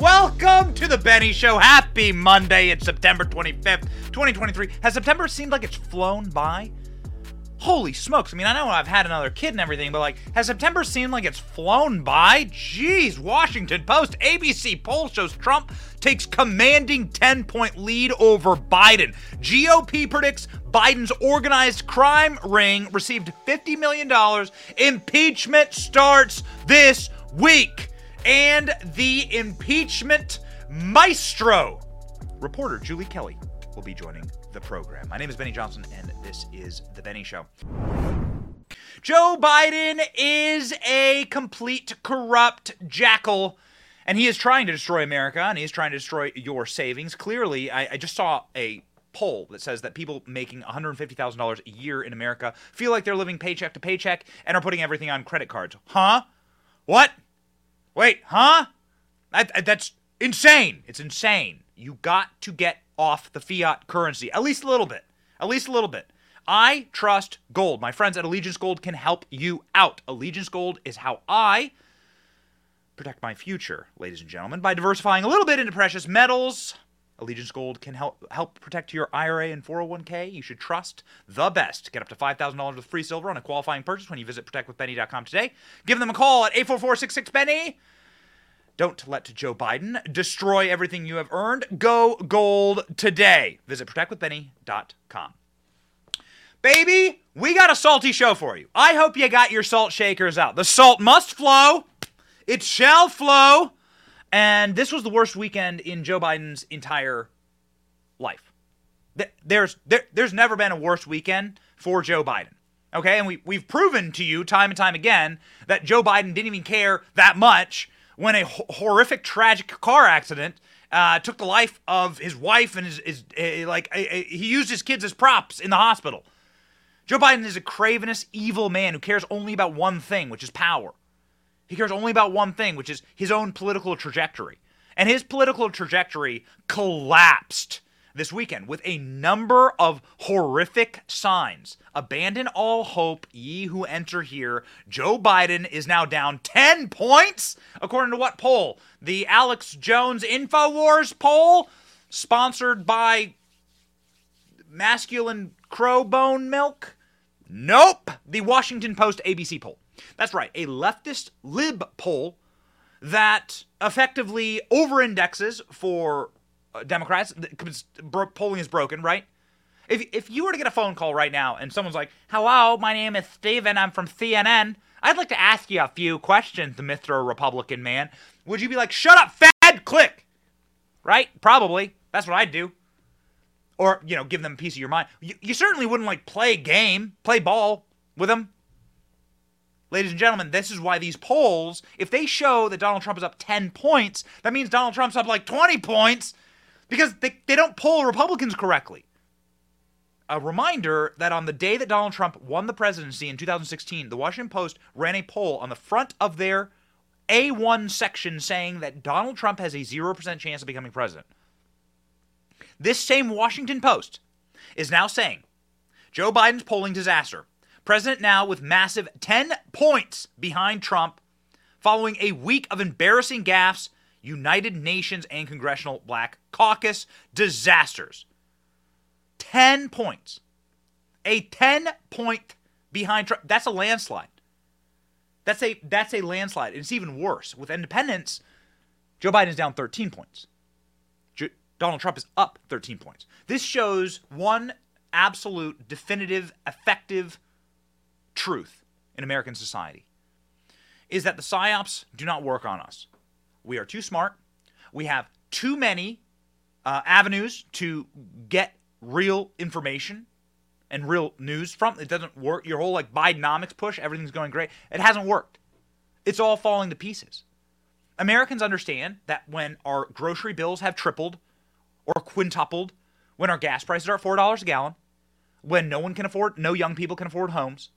Welcome to the Benny Show. Happy Monday. It's September 25th, 2023. Has September seemed like it's flown by? Holy smokes. I mean, I know I've had another kid and everything, but like, has September seemed like it's flown by? Jeez, Washington Post, ABC poll shows Trump takes commanding 10 point lead over Biden. GOP predicts Biden's organized crime ring received $50 million. Impeachment starts this week. And the impeachment maestro, reporter Julie Kelly, will be joining the program. My name is Benny Johnson, and this is The Benny Show. Joe Biden is a complete corrupt jackal, and he is trying to destroy America, and he is trying to destroy your savings. Clearly, I, I just saw a poll that says that people making $150,000 a year in America feel like they're living paycheck to paycheck and are putting everything on credit cards. Huh? What? Wait, huh? That, uh, that's insane. It's insane. You got to get off the fiat currency, at least a little bit. At least a little bit. I trust gold. My friends at Allegiance Gold can help you out. Allegiance Gold is how I protect my future, ladies and gentlemen, by diversifying a little bit into precious metals. Allegiance Gold can help help protect your IRA and 401k. You should trust the best. Get up to $5,000 with free silver on a qualifying purchase when you visit protectwithbenny.com today. Give them a call at 844-66-BENNY. Don't let Joe Biden destroy everything you have earned. Go gold today. Visit protectwithbenny.com. Baby, we got a salty show for you. I hope you got your salt shakers out. The salt must flow. It shall flow. And this was the worst weekend in Joe Biden's entire life. There's there, there's never been a worse weekend for Joe Biden. Okay, and we we've proven to you time and time again that Joe Biden didn't even care that much when a ho- horrific, tragic car accident uh, took the life of his wife and his, his uh, like uh, he used his kids as props in the hospital. Joe Biden is a cravenous, evil man who cares only about one thing, which is power. He cares only about one thing, which is his own political trajectory. And his political trajectory collapsed this weekend with a number of horrific signs. Abandon all hope, ye who enter here. Joe Biden is now down 10 points, according to what poll? The Alex Jones InfoWars poll, sponsored by Masculine Crow Bone Milk? Nope. The Washington Post ABC poll. That's right, a leftist lib poll that effectively over indexes for uh, Democrats. Polling is broken, right? If, if you were to get a phone call right now and someone's like, hello, my name is Steven, I'm from CNN, I'd like to ask you a few questions, the Mr. Republican man. Would you be like, shut up, Fed, click? Right? Probably. That's what I'd do. Or, you know, give them a piece of your mind. You, you certainly wouldn't like play game, play ball with them. Ladies and gentlemen, this is why these polls, if they show that Donald Trump is up 10 points, that means Donald Trump's up like 20 points because they, they don't poll Republicans correctly. A reminder that on the day that Donald Trump won the presidency in 2016, the Washington Post ran a poll on the front of their A1 section saying that Donald Trump has a 0% chance of becoming president. This same Washington Post is now saying Joe Biden's polling disaster. President now with massive 10 points behind Trump following a week of embarrassing gaffes United Nations and Congressional Black Caucus disasters. 10 points. A 10 point behind Trump. That's a landslide. That's a that's a landslide. It's even worse. With independents, Joe Biden is down 13 points. Donald Trump is up 13 points. This shows one absolute, definitive, effective truth in American society is that the psyops do not work on us. We are too smart. We have too many uh, avenues to get real information and real news from. It doesn't work. Your whole like Bidenomics push, everything's going great. It hasn't worked. It's all falling to pieces. Americans understand that when our grocery bills have tripled or quintupled, when our gas prices are at $4 a gallon, when no one can afford, no young people can afford homes,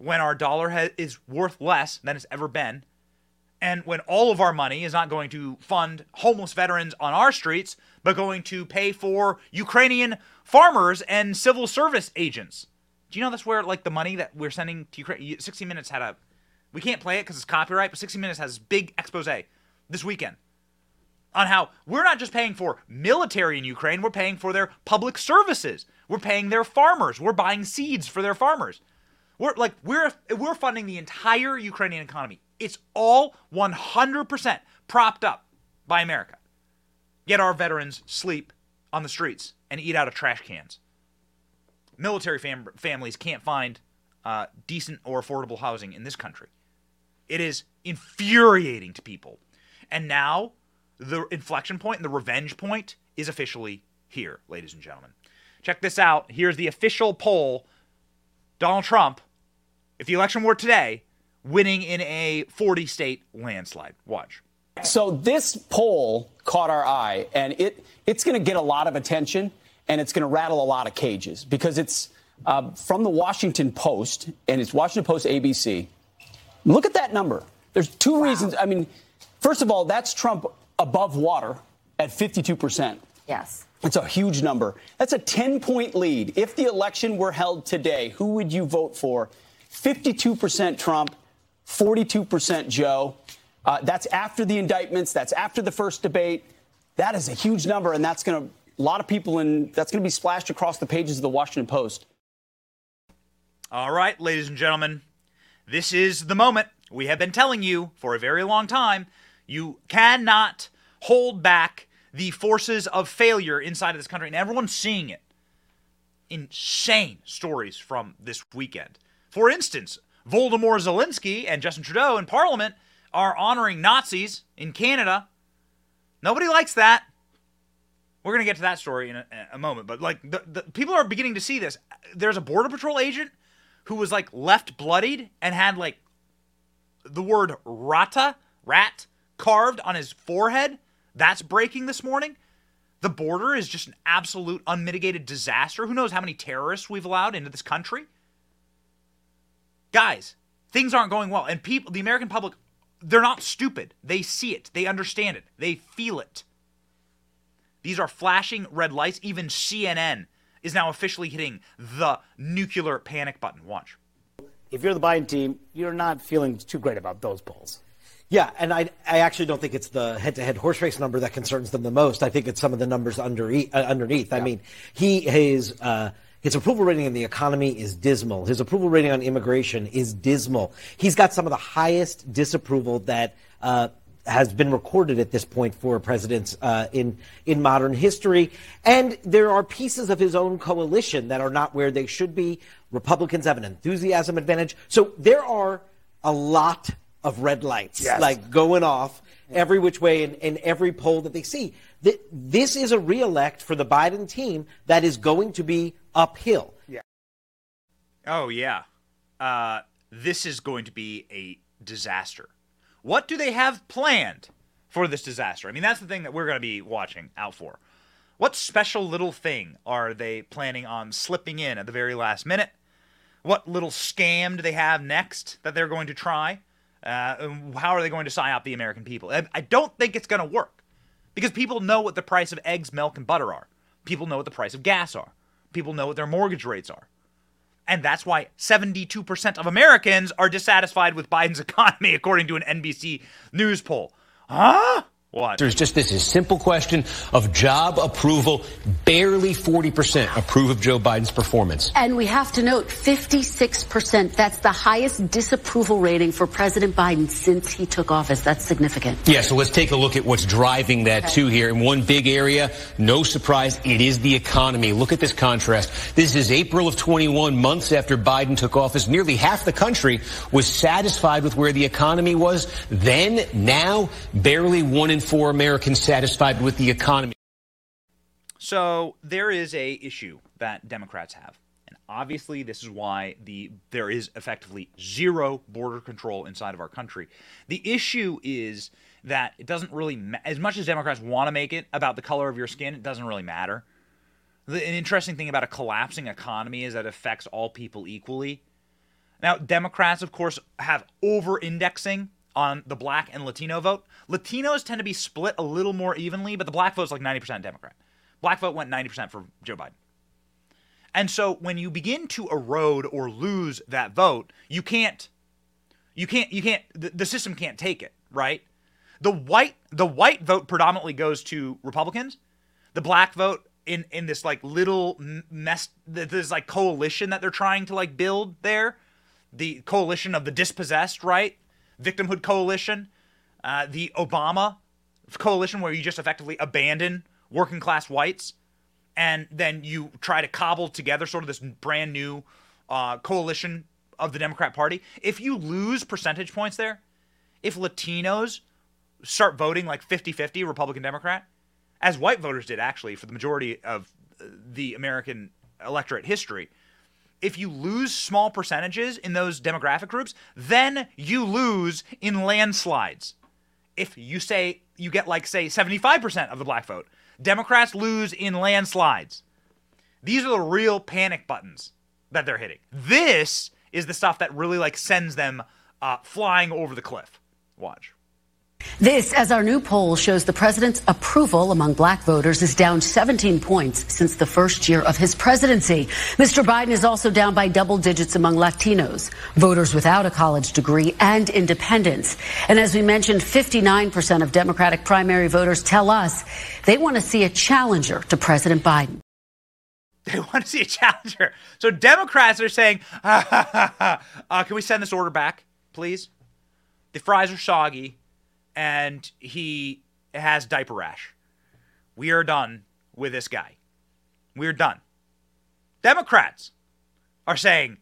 when our dollar ha- is worth less than it's ever been, and when all of our money is not going to fund homeless veterans on our streets, but going to pay for Ukrainian farmers and civil service agents. Do you know that's where like the money that we're sending to Ukraine? 60 Minutes had a, we can't play it because it's copyright, but 60 Minutes has big expose this weekend on how we're not just paying for military in Ukraine, we're paying for their public services. We're paying their farmers. We're buying seeds for their farmers. We're like we're we're funding the entire Ukrainian economy. It's all 100% propped up by America. Yet our veterans sleep on the streets and eat out of trash cans. Military fam- families can't find uh, decent or affordable housing in this country. It is infuriating to people. And now the inflection point and the revenge point is officially here, ladies and gentlemen. Check this out. Here's the official poll Donald Trump, if the election were today, winning in a 40 state landslide. Watch. So this poll caught our eye, and it it's going to get a lot of attention, and it's going to rattle a lot of cages because it's uh, from the Washington Post, and it's Washington Post ABC. Look at that number. There's two wow. reasons. I mean, first of all, that's Trump above water at 52 percent. Yes. It's a huge number. That's a 10 point lead. If the election were held today, who would you vote for? 52% Trump, 42% Joe. Uh, that's after the indictments. That's after the first debate. That is a huge number, and that's going to a lot of people and that's going to be splashed across the pages of the Washington Post. All right, ladies and gentlemen, this is the moment we have been telling you for a very long time. You cannot hold back the forces of failure inside of this country, and everyone's seeing it. Insane stories from this weekend. For instance, Volodymyr Zelensky and Justin Trudeau in Parliament are honoring Nazis in Canada. Nobody likes that. We're going to get to that story in a, a moment, but like the, the people are beginning to see this. There's a border patrol agent who was like left bloodied and had like the word rata, rat, carved on his forehead. That's breaking this morning. The border is just an absolute unmitigated disaster. Who knows how many terrorists we've allowed into this country? Guys, things aren't going well. And people, the American public, they're not stupid. They see it, they understand it, they feel it. These are flashing red lights. Even CNN is now officially hitting the nuclear panic button. Watch. If you're the Biden team, you're not feeling too great about those polls. Yeah, and I, I actually don't think it's the head-to-head horse race number that concerns them the most. I think it's some of the numbers under, uh, underneath. Yeah. I mean, he his uh, his approval rating in the economy is dismal. His approval rating on immigration is dismal. He's got some of the highest disapproval that uh, has been recorded at this point for presidents uh, in in modern history. And there are pieces of his own coalition that are not where they should be. Republicans have an enthusiasm advantage. So there are a lot of red lights yes. like going off every which way in, in every poll that they see. This is a reelect for the Biden team that is going to be uphill. Yeah. Oh yeah. Uh, this is going to be a disaster. What do they have planned for this disaster? I mean, that's the thing that we're going to be watching out for. What special little thing are they planning on slipping in at the very last minute? What little scam do they have next that they're going to try? Uh, how are they going to psyop the American people? I don't think it's going to work because people know what the price of eggs, milk, and butter are. People know what the price of gas are. People know what their mortgage rates are. And that's why 72% of Americans are dissatisfied with Biden's economy, according to an NBC News poll. Huh? What? There's just this is simple question of job approval. Barely 40% approve of Joe Biden's performance. And we have to note 56%. That's the highest disapproval rating for President Biden since he took office. That's significant. Yeah, so let's take a look at what's driving that okay. too here. In one big area, no surprise, it is the economy. Look at this contrast. This is April of 21, months after Biden took office. Nearly half the country was satisfied with where the economy was. Then, now, barely one in for Americans satisfied with the economy. So there is a issue that Democrats have. And obviously this is why the there is effectively zero border control inside of our country. The issue is that it doesn't really ma- as much as Democrats want to make it about the color of your skin, it doesn't really matter. The, an interesting thing about a collapsing economy is that it affects all people equally. Now, Democrats, of course, have over indexing on the black and Latino vote. Latinos tend to be split a little more evenly, but the black vote's like 90% Democrat. Black vote went 90% for Joe Biden. And so when you begin to erode or lose that vote, you can't you can't you can't the, the system can't take it, right? The white the white vote predominantly goes to Republicans. The black vote in in this like little mess this like coalition that they're trying to like build there, the coalition of the dispossessed, right? Victimhood coalition, uh, the Obama coalition where you just effectively abandon working class whites and then you try to cobble together sort of this brand new uh, coalition of the Democrat Party. If you lose percentage points there, if Latinos start voting like 50 50 Republican Democrat, as white voters did actually for the majority of the American electorate history, if you lose small percentages in those demographic groups, then you lose in landslides. If you say you get like say 75% of the black vote, Democrats lose in landslides. These are the real panic buttons that they're hitting. This is the stuff that really like sends them uh, flying over the cliff. Watch. This, as our new poll shows, the president's approval among black voters is down 17 points since the first year of his presidency. Mr. Biden is also down by double digits among Latinos, voters without a college degree, and independents. And as we mentioned, 59% of Democratic primary voters tell us they want to see a challenger to President Biden. They want to see a challenger. So Democrats are saying, uh, can we send this order back, please? The fries are soggy and he has diaper rash. We are done with this guy. We're done. Democrats are saying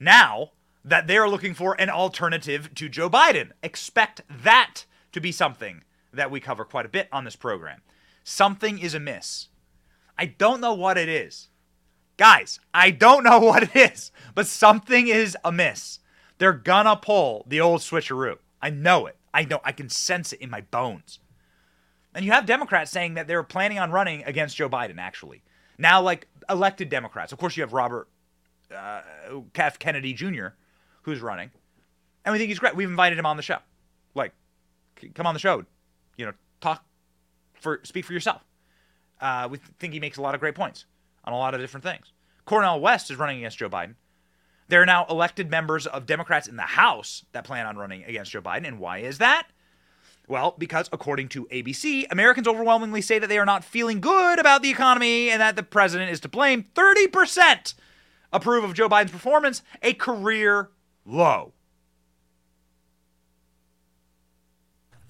now that they're looking for an alternative to Joe Biden. Expect that to be something that we cover quite a bit on this program. Something is amiss. I don't know what it is. Guys, I don't know what it is, but something is amiss. They're gonna pull the old switcheroo. I know it. I know I can sense it in my bones. And you have Democrats saying that they're planning on running against Joe Biden, actually. Now, like elected Democrats. Of course, you have Robert uh. Kennedy Jr., who's running. And we think he's great. We've invited him on the show. Like, come on the show. You know, talk for, speak for yourself. Uh, we think he makes a lot of great points on a lot of different things. Cornel West is running against Joe Biden. There are now elected members of Democrats in the House that plan on running against Joe Biden. And why is that? Well, because according to ABC, Americans overwhelmingly say that they are not feeling good about the economy and that the president is to blame. 30% approve of Joe Biden's performance, a career low.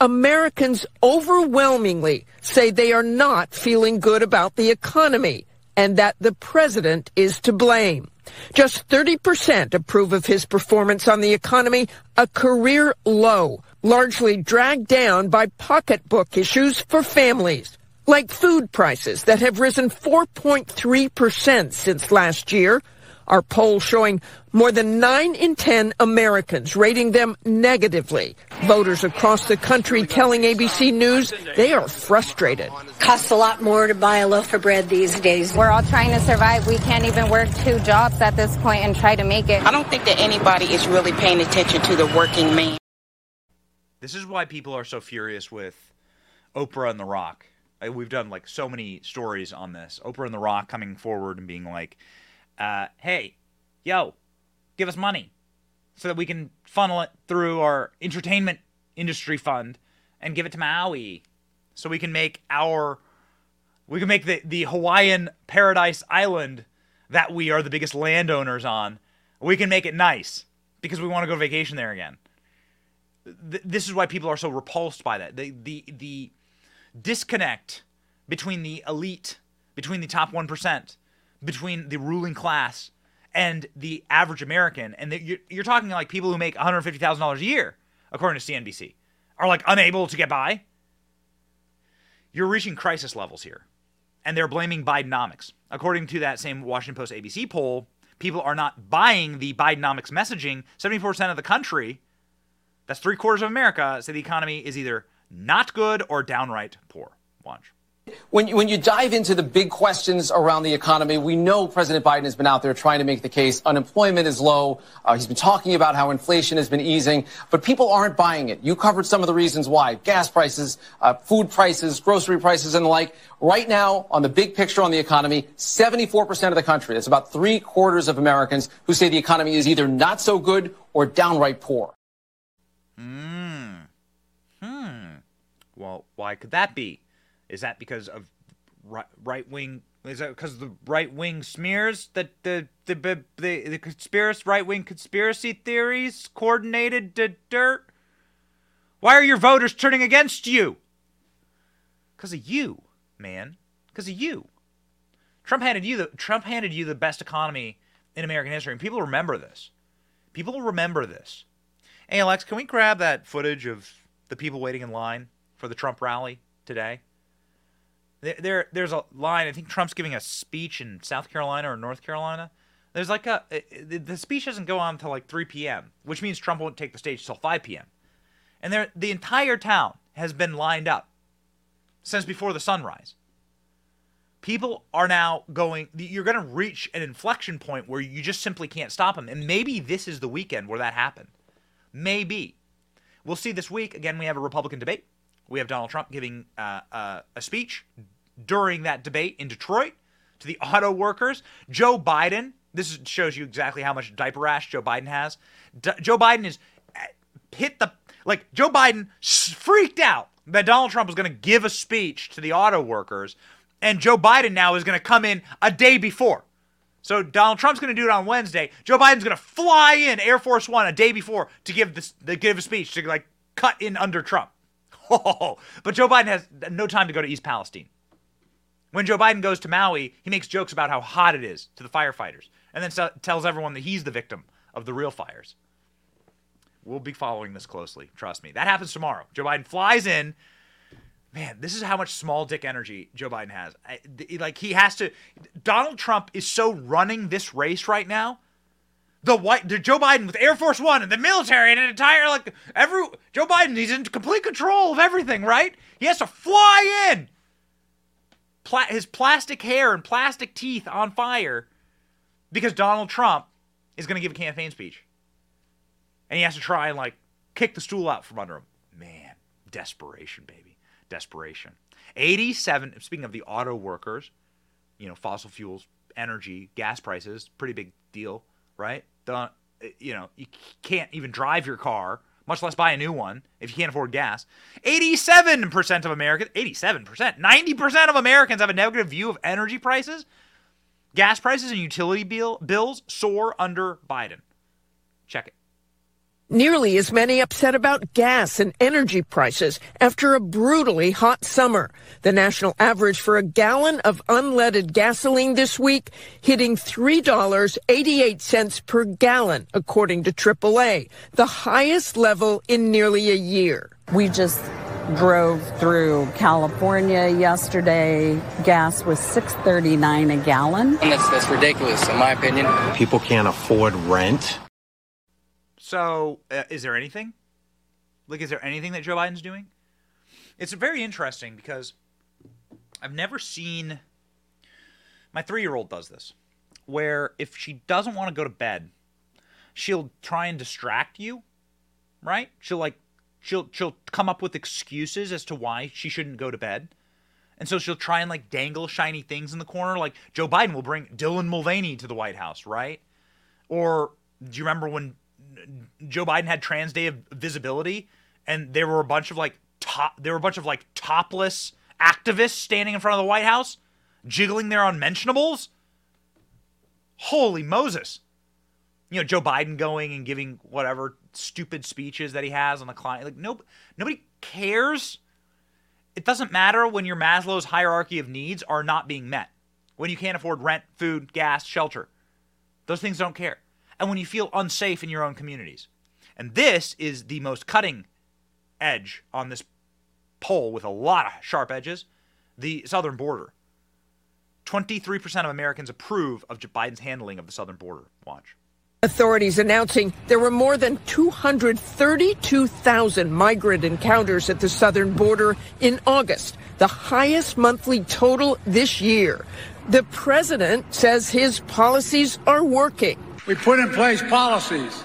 Americans overwhelmingly say they are not feeling good about the economy and that the president is to blame. Just 30% approve of his performance on the economy, a career low, largely dragged down by pocketbook issues for families, like food prices that have risen 4.3% since last year, our poll showing more than 9 in 10 Americans rating them negatively. Voters across the country telling ABC News they are frustrated. Costs a lot more to buy a loaf of bread these days. We're all trying to survive. We can't even work two jobs at this point and try to make it. I don't think that anybody is really paying attention to the working man. This is why people are so furious with Oprah and The Rock. We've done like so many stories on this. Oprah and The Rock coming forward and being like, uh, hey, yo, give us money so that we can funnel it through our entertainment industry fund and give it to Maui so we can make our we can make the, the Hawaiian paradise island that we are the biggest landowners on. We can make it nice because we want to go vacation there again. Th- this is why people are so repulsed by that. The the the disconnect between the elite, between the top 1% between the ruling class and the average American, and the, you're, you're talking like people who make $150,000 a year, according to CNBC, are like unable to get by. You're reaching crisis levels here, and they're blaming Bidenomics. According to that same Washington Post ABC poll, people are not buying the Bidenomics messaging. 74% of the country, that's three quarters of America, say the economy is either not good or downright poor. Watch. When, when you dive into the big questions around the economy, we know President Biden has been out there trying to make the case. Unemployment is low. Uh, he's been talking about how inflation has been easing, but people aren't buying it. You covered some of the reasons why. Gas prices, uh, food prices, grocery prices, and the like. Right now, on the big picture on the economy, 74% of the country, that's about three quarters of Americans who say the economy is either not so good or downright poor. Hmm. Hmm. Well, why could that be? Is that because of right wing? Is that because the right wing smears that the the the the, the conspiracy right wing conspiracy theories coordinated to dirt? Why are your voters turning against you? Because of you, man. Because of you. Trump handed you the Trump handed you the best economy in American history, and people remember this. People remember this. Hey, Alex, can we grab that footage of the people waiting in line for the Trump rally today? There, there there's a line. I think Trump's giving a speech in South Carolina or North Carolina. There's like a the speech doesn't go on until like 3 p.m., which means Trump won't take the stage till 5 p.m. And there, the entire town has been lined up since before the sunrise people are now going you're going to reach an inflection point where you just simply can't stop them and maybe this is the weekend where that happened maybe we'll see this week again we have a republican debate we have donald trump giving uh, uh, a speech during that debate in detroit to the auto workers joe biden this shows you exactly how much diaper rash joe biden has D- joe biden is uh, hit the like joe biden freaked out that donald trump was going to give a speech to the auto workers and Joe Biden now is going to come in a day before. So Donald Trump's going to do it on Wednesday. Joe Biden's going to fly in Air Force One a day before to give this, to give a speech to like cut in under Trump. Oh, but Joe Biden has no time to go to East Palestine. When Joe Biden goes to Maui, he makes jokes about how hot it is to the firefighters, and then tells everyone that he's the victim of the real fires. We'll be following this closely. Trust me. That happens tomorrow. Joe Biden flies in man, this is how much small dick energy Joe Biden has. I, like he has to. Donald Trump is so running this race right now. The white, the Joe Biden with Air Force One and the military and an entire like every Joe Biden, he's in complete control of everything. Right? He has to fly in. Pla- his plastic hair and plastic teeth on fire because Donald Trump is going to give a campaign speech, and he has to try and like kick the stool out from under him. Man, desperation, baby desperation. 87, speaking of the auto workers, you know, fossil fuels, energy, gas prices, pretty big deal, right? The, eh, you know, you can't even drive your car, much less buy a new one if you can't afford gas. 87% of Americans, 87%, 90% of Americans have a negative view of energy prices. Gas prices and utility bill, bills soar under Biden. Check it. Nearly as many upset about gas and energy prices after a brutally hot summer. The national average for a gallon of unleaded gasoline this week hitting $3.88 per gallon, according to AAA, the highest level in nearly a year. We just drove through California yesterday. Gas was 6.39 a gallon. And that's that's ridiculous in my opinion. People can't afford rent. So, uh, is there anything? Like, is there anything that Joe Biden's doing? It's very interesting because I've never seen. My three year old does this, where if she doesn't want to go to bed, she'll try and distract you, right? She'll like, she'll she'll come up with excuses as to why she shouldn't go to bed. And so she'll try and like dangle shiny things in the corner. Like Joe Biden will bring Dylan Mulvaney to the White House, right? Or do you remember when Joe Biden had Trans Day of Visibility, and there were a bunch of like top, there were a bunch of like topless activists standing in front of the White House, jiggling their unmentionables. Holy Moses! You know, Joe Biden going and giving whatever stupid speeches that he has on the client. Like, no, nobody cares. It doesn't matter when your Maslow's hierarchy of needs are not being met. When you can't afford rent, food, gas, shelter. Those things don't care and when you feel unsafe in your own communities. And this is the most cutting edge on this poll with a lot of sharp edges the southern border. 23% of Americans approve of Biden's handling of the southern border. Watch. Authorities announcing there were more than 232,000 migrant encounters at the southern border in August, the highest monthly total this year. The president says his policies are working. We put in place policies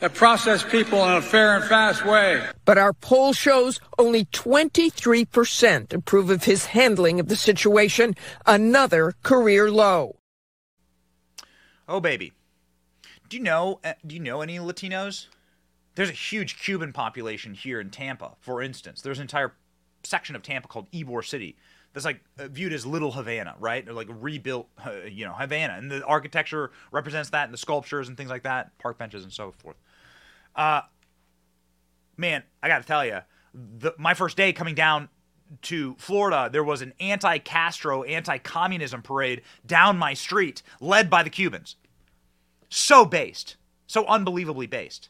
that process people in a fair and fast way. But our poll shows only 23% approve of his handling of the situation, another career low. Oh baby. Do you know uh, do you know any Latinos? There's a huge Cuban population here in Tampa, for instance. There's an entire section of Tampa called Ybor City that's like uh, viewed as little Havana, right? Or like rebuilt, uh, you know, Havana, and the architecture represents that, and the sculptures and things like that, park benches and so forth. Uh, man, I got to tell you, my first day coming down to Florida, there was an anti-Castro, anti-communism parade down my street, led by the Cubans. So based, so unbelievably based.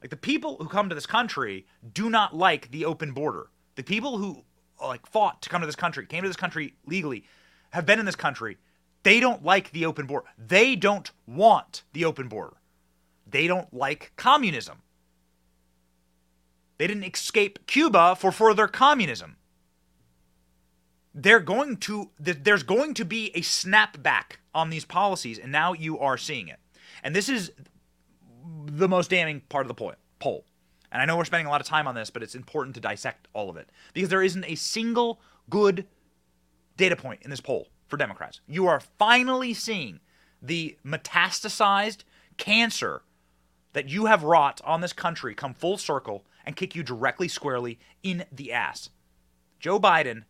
Like the people who come to this country do not like the open border. The people who like fought to come to this country, came to this country legally, have been in this country, they don't like the open border. They don't want the open border. They don't like communism. They didn't escape Cuba for further communism. They're going to there's going to be a snapback on these policies and now you are seeing it. And this is the most damning part of the poll. And I know we're spending a lot of time on this, but it's important to dissect all of it because there isn't a single good data point in this poll for Democrats. You are finally seeing the metastasized cancer that you have wrought on this country come full circle and kick you directly squarely in the ass. Joe Biden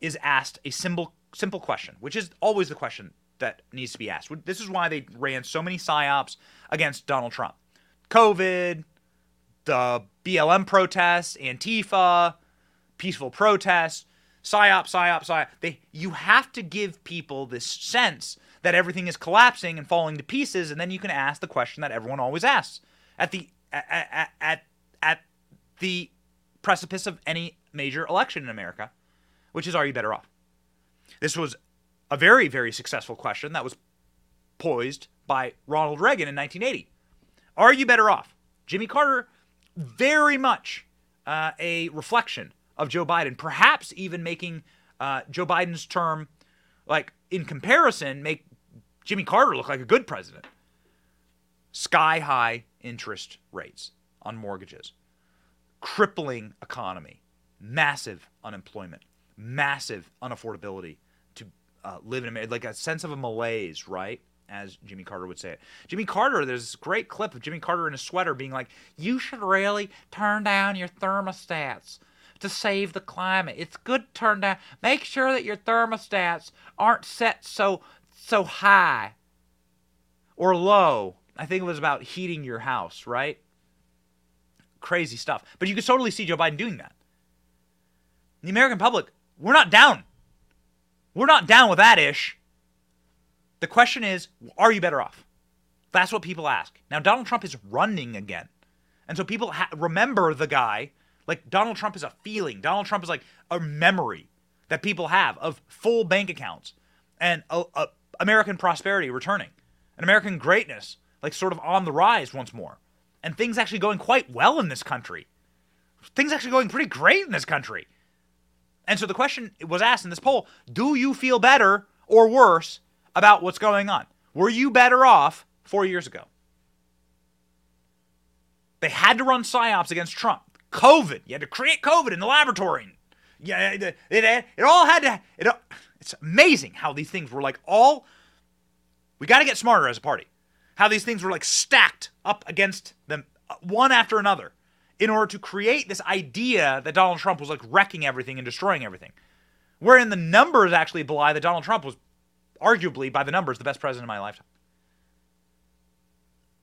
is asked a simple simple question, which is always the question that needs to be asked. This is why they ran so many psyops against Donald Trump. COVID, the BLM protests, Antifa, peaceful protests, psyop, psyop, psyop. They, you have to give people this sense that everything is collapsing and falling to pieces, and then you can ask the question that everyone always asks at the at at, at the precipice of any major election in America, which is, are you better off? This was a very very successful question that was poised by Ronald Reagan in 1980. Are you better off? Jimmy Carter very much uh, a reflection of Joe Biden, perhaps even making uh, Joe Biden's term, like in comparison, make Jimmy Carter look like a good president. Sky high interest rates on mortgages, crippling economy, massive unemployment, massive unaffordability to uh, live in America, like a sense of a malaise, right? As Jimmy Carter would say it. Jimmy Carter, there's this great clip of Jimmy Carter in a sweater being like, You should really turn down your thermostats to save the climate. It's good to turn down. Make sure that your thermostats aren't set so so high or low. I think it was about heating your house, right? Crazy stuff. But you could totally see Joe Biden doing that. The American public, we're not down. We're not down with that ish. The question is, are you better off? That's what people ask. Now, Donald Trump is running again. And so people ha- remember the guy. Like, Donald Trump is a feeling. Donald Trump is like a memory that people have of full bank accounts and a, a American prosperity returning, and American greatness, like sort of on the rise once more. And things actually going quite well in this country. Things actually going pretty great in this country. And so the question was asked in this poll do you feel better or worse about what's going on. Were you better off four years ago? They had to run psyops against Trump. COVID. You had to create COVID in the laboratory. Yeah, it, it, it all had to. It, it's amazing how these things were like all. We got to get smarter as a party. How these things were like stacked up against them, uh, one after another, in order to create this idea that Donald Trump was like wrecking everything and destroying everything. Wherein the numbers actually belie that Donald Trump was arguably by the numbers, the best president in my lifetime.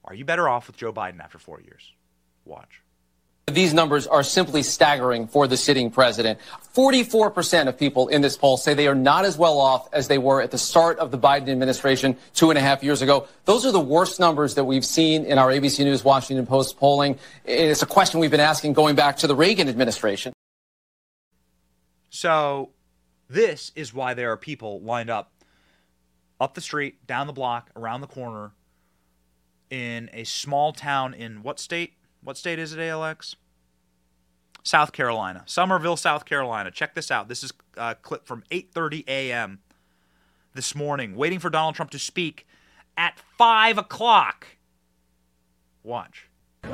Are you better off with Joe Biden after four years? Watch. These numbers are simply staggering for the sitting president. 44% of people in this poll say they are not as well off as they were at the start of the Biden administration two and a half years ago. Those are the worst numbers that we've seen in our ABC News Washington Post polling. It's a question we've been asking going back to the Reagan administration. So, this is why there are people lined up up the street, down the block, around the corner in a small town in what state? What state is it, Alex? South Carolina, Summerville, South Carolina. Check this out. This is a clip from 8:30 a.m. this morning, waiting for Donald Trump to speak at five o'clock. Watch. So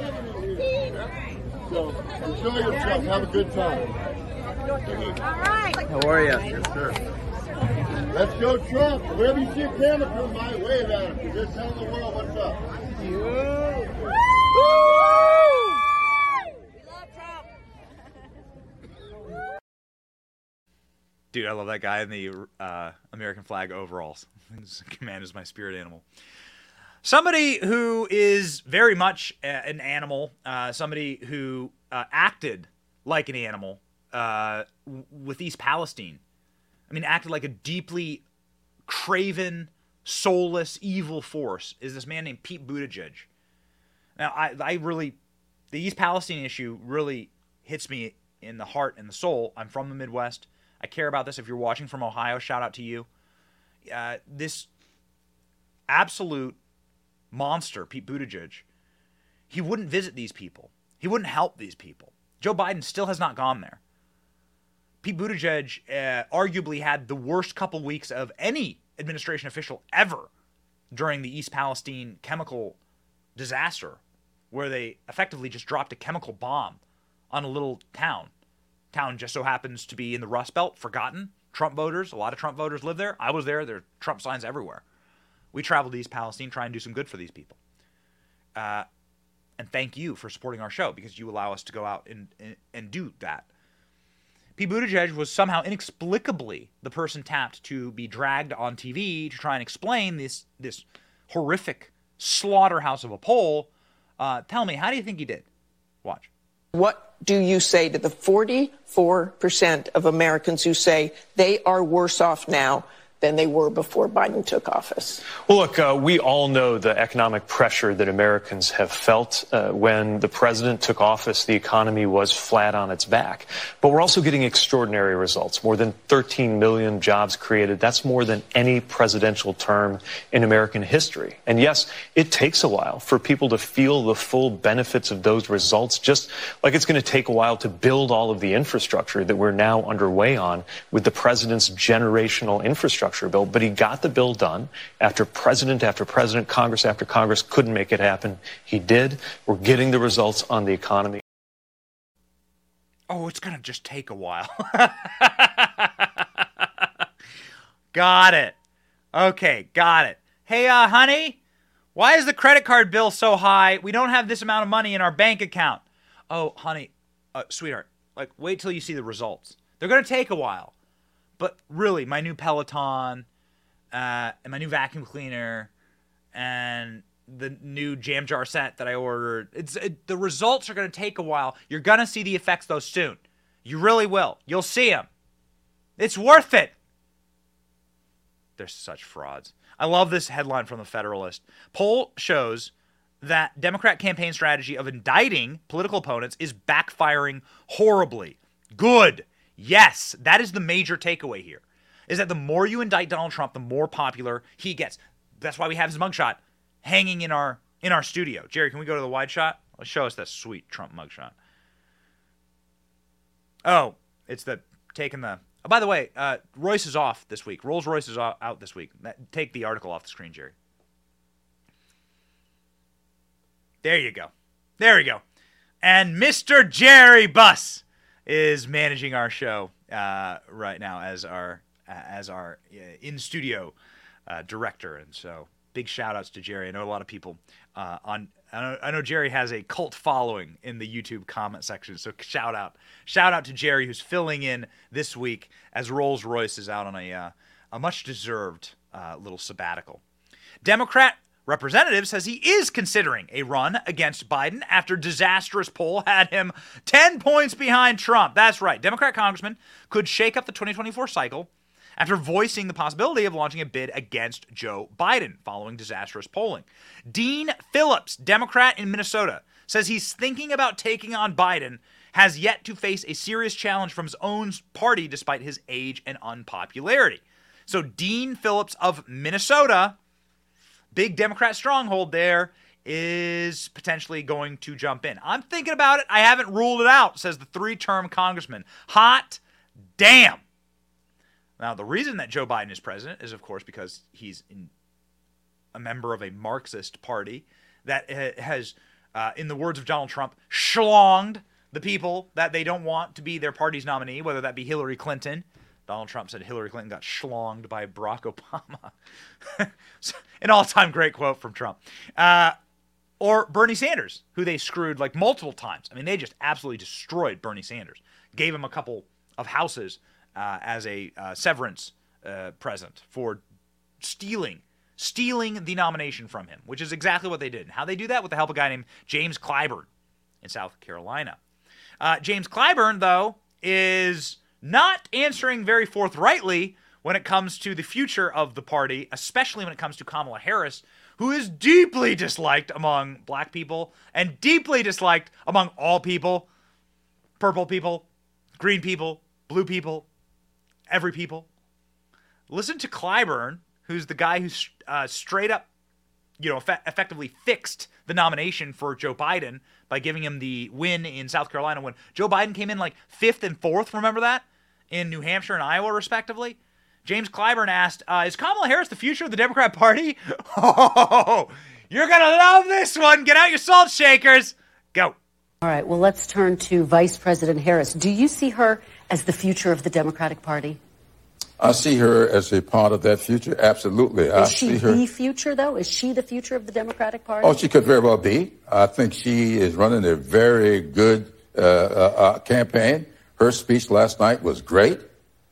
enjoy yourself. Have a good time. All right. How are you? Yes, sir. Let's go Trump. Wherever you see a camera come by, wave at him. Just tell the world what's up. We love Trump. Dude, I love that guy in the uh, American flag overalls. Command is my spirit animal. Somebody who is very much a- an animal, uh, somebody who uh, acted like an animal uh, with East Palestine. I mean, acted like a deeply craven, soulless, evil force is this man named Pete Buttigieg. Now, I, I really, the East Palestine issue really hits me in the heart and the soul. I'm from the Midwest. I care about this. If you're watching from Ohio, shout out to you. Uh, this absolute monster, Pete Buttigieg, he wouldn't visit these people. He wouldn't help these people. Joe Biden still has not gone there. Pete Buttigieg uh, arguably had the worst couple weeks of any administration official ever during the East Palestine chemical disaster, where they effectively just dropped a chemical bomb on a little town. Town just so happens to be in the Rust Belt, forgotten. Trump voters, a lot of Trump voters live there. I was there. There are Trump signs everywhere. We traveled to East Palestine, try and do some good for these people. Uh, and thank you for supporting our show because you allow us to go out and, and, and do that. Pete Buttigieg was somehow inexplicably the person tapped to be dragged on TV to try and explain this this horrific slaughterhouse of a poll. Uh, tell me, how do you think he did? Watch. What do you say to the 44% of Americans who say they are worse off now than they were before Biden took office? Well, look, uh, we all know the economic pressure that Americans have felt uh, when the president took office. The economy was flat on its back. But we're also getting extraordinary results. More than 13 million jobs created. That's more than any presidential term in American history. And yes, it takes a while for people to feel the full benefits of those results, just like it's going to take a while to build all of the infrastructure that we're now underway on with the president's generational infrastructure bill, but he got the bill done after president after president, Congress after Congress couldn't make it happen. He did. We're getting the results on the economy. Oh, it's going to just take a while. got it. Okay, got it. Hey, uh, honey, why is the credit card bill so high? We don't have this amount of money in our bank account. Oh, honey, uh, sweetheart, like, wait till you see the results. They're going to take a while. But really, my new Peloton, uh, and my new vacuum cleaner, and the new jam jar set that I ordered. It's it, the results are going to take a while. You're going to see the effects though soon. You really will. You'll see them. It's worth it. They're such frauds. I love this headline from the Federalist. Poll shows that Democrat campaign strategy of indicting political opponents is backfiring horribly. Good. Yes, that is the major takeaway here. Is that the more you indict Donald Trump, the more popular he gets. That's why we have his mugshot hanging in our in our studio. Jerry, can we go to the wide shot? Let's show us that sweet Trump mugshot. Oh, it's the taking the. Oh, by the way, uh, Royce is off this week. Rolls Royce is out this week. Take the article off the screen, Jerry. There you go. There you go. And Mr. Jerry Buss is managing our show uh, right now as our as our uh, in studio uh, director, and so big shout outs to Jerry. I know a lot of people uh, on. I know, I know, Jerry has a cult following in the YouTube comment section, so shout out shout out to Jerry who's filling in this week as Rolls Royce is out on a uh, a much deserved uh, little sabbatical. Democrat representative says he is considering a run against Biden after disastrous poll had him 10 points behind Trump. That's right. Democrat congressman could shake up the 2024 cycle after voicing the possibility of launching a bid against Joe Biden following disastrous polling. Dean Phillips, Democrat in Minnesota, says he's thinking about taking on Biden, has yet to face a serious challenge from his own party despite his age and unpopularity. So, Dean Phillips of Minnesota big Democrat stronghold there is potentially going to jump in. I'm thinking about it. I haven't ruled it out, says the three term congressman. Hot damn. Now, the reason that Joe Biden is president is, of course, because he's a member of a Marxist party that has, uh, in the words of Donald Trump, schlonged the people that they don't want to be their party's nominee, whether that be Hillary Clinton Donald Trump said Hillary Clinton got schlonged by Barack Obama. An all time great quote from Trump. Uh, or Bernie Sanders, who they screwed like multiple times. I mean, they just absolutely destroyed Bernie Sanders. Gave him a couple of houses uh, as a uh, severance uh, present for stealing stealing the nomination from him, which is exactly what they did. And how they do that with the help of a guy named James Clyburn in South Carolina. Uh, James Clyburn, though, is not answering very forthrightly when it comes to the future of the party, especially when it comes to Kamala Harris, who is deeply disliked among black people and deeply disliked among all people purple people, green people, blue people, every people. Listen to Clyburn, who's the guy who uh, straight up, you know, eff- effectively fixed the nomination for Joe Biden by giving him the win in South Carolina when Joe Biden came in like fifth and fourth. Remember that in New Hampshire and Iowa, respectively. James Clyburn asked, uh, "Is Kamala Harris the future of the Democrat Party?" Oh, you're gonna love this one. Get out your salt shakers. Go. All right. Well, let's turn to Vice President Harris. Do you see her as the future of the Democratic Party? I see her as a part of that future. Absolutely. Is I she see her. the future, though? Is she the future of the Democratic Party? Oh, she could very well be. I think she is running a very good uh, uh, uh, campaign. Her speech last night was great,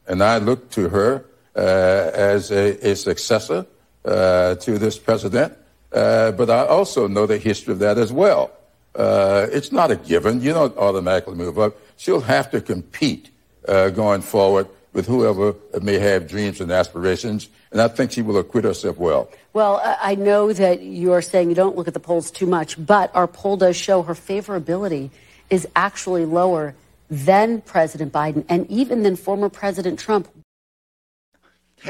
and I look to her uh, as a, a successor uh, to this president. Uh, but I also know the history of that as well. it's not a given. You don't automatically move up. She'll have to compete going forward with whoever may have dreams and aspirations. And I think she will acquit herself well. Well, I I know that you are saying you don't look at the polls too much, but our poll does show her favorability is actually lower than President Biden and even than former President Trump.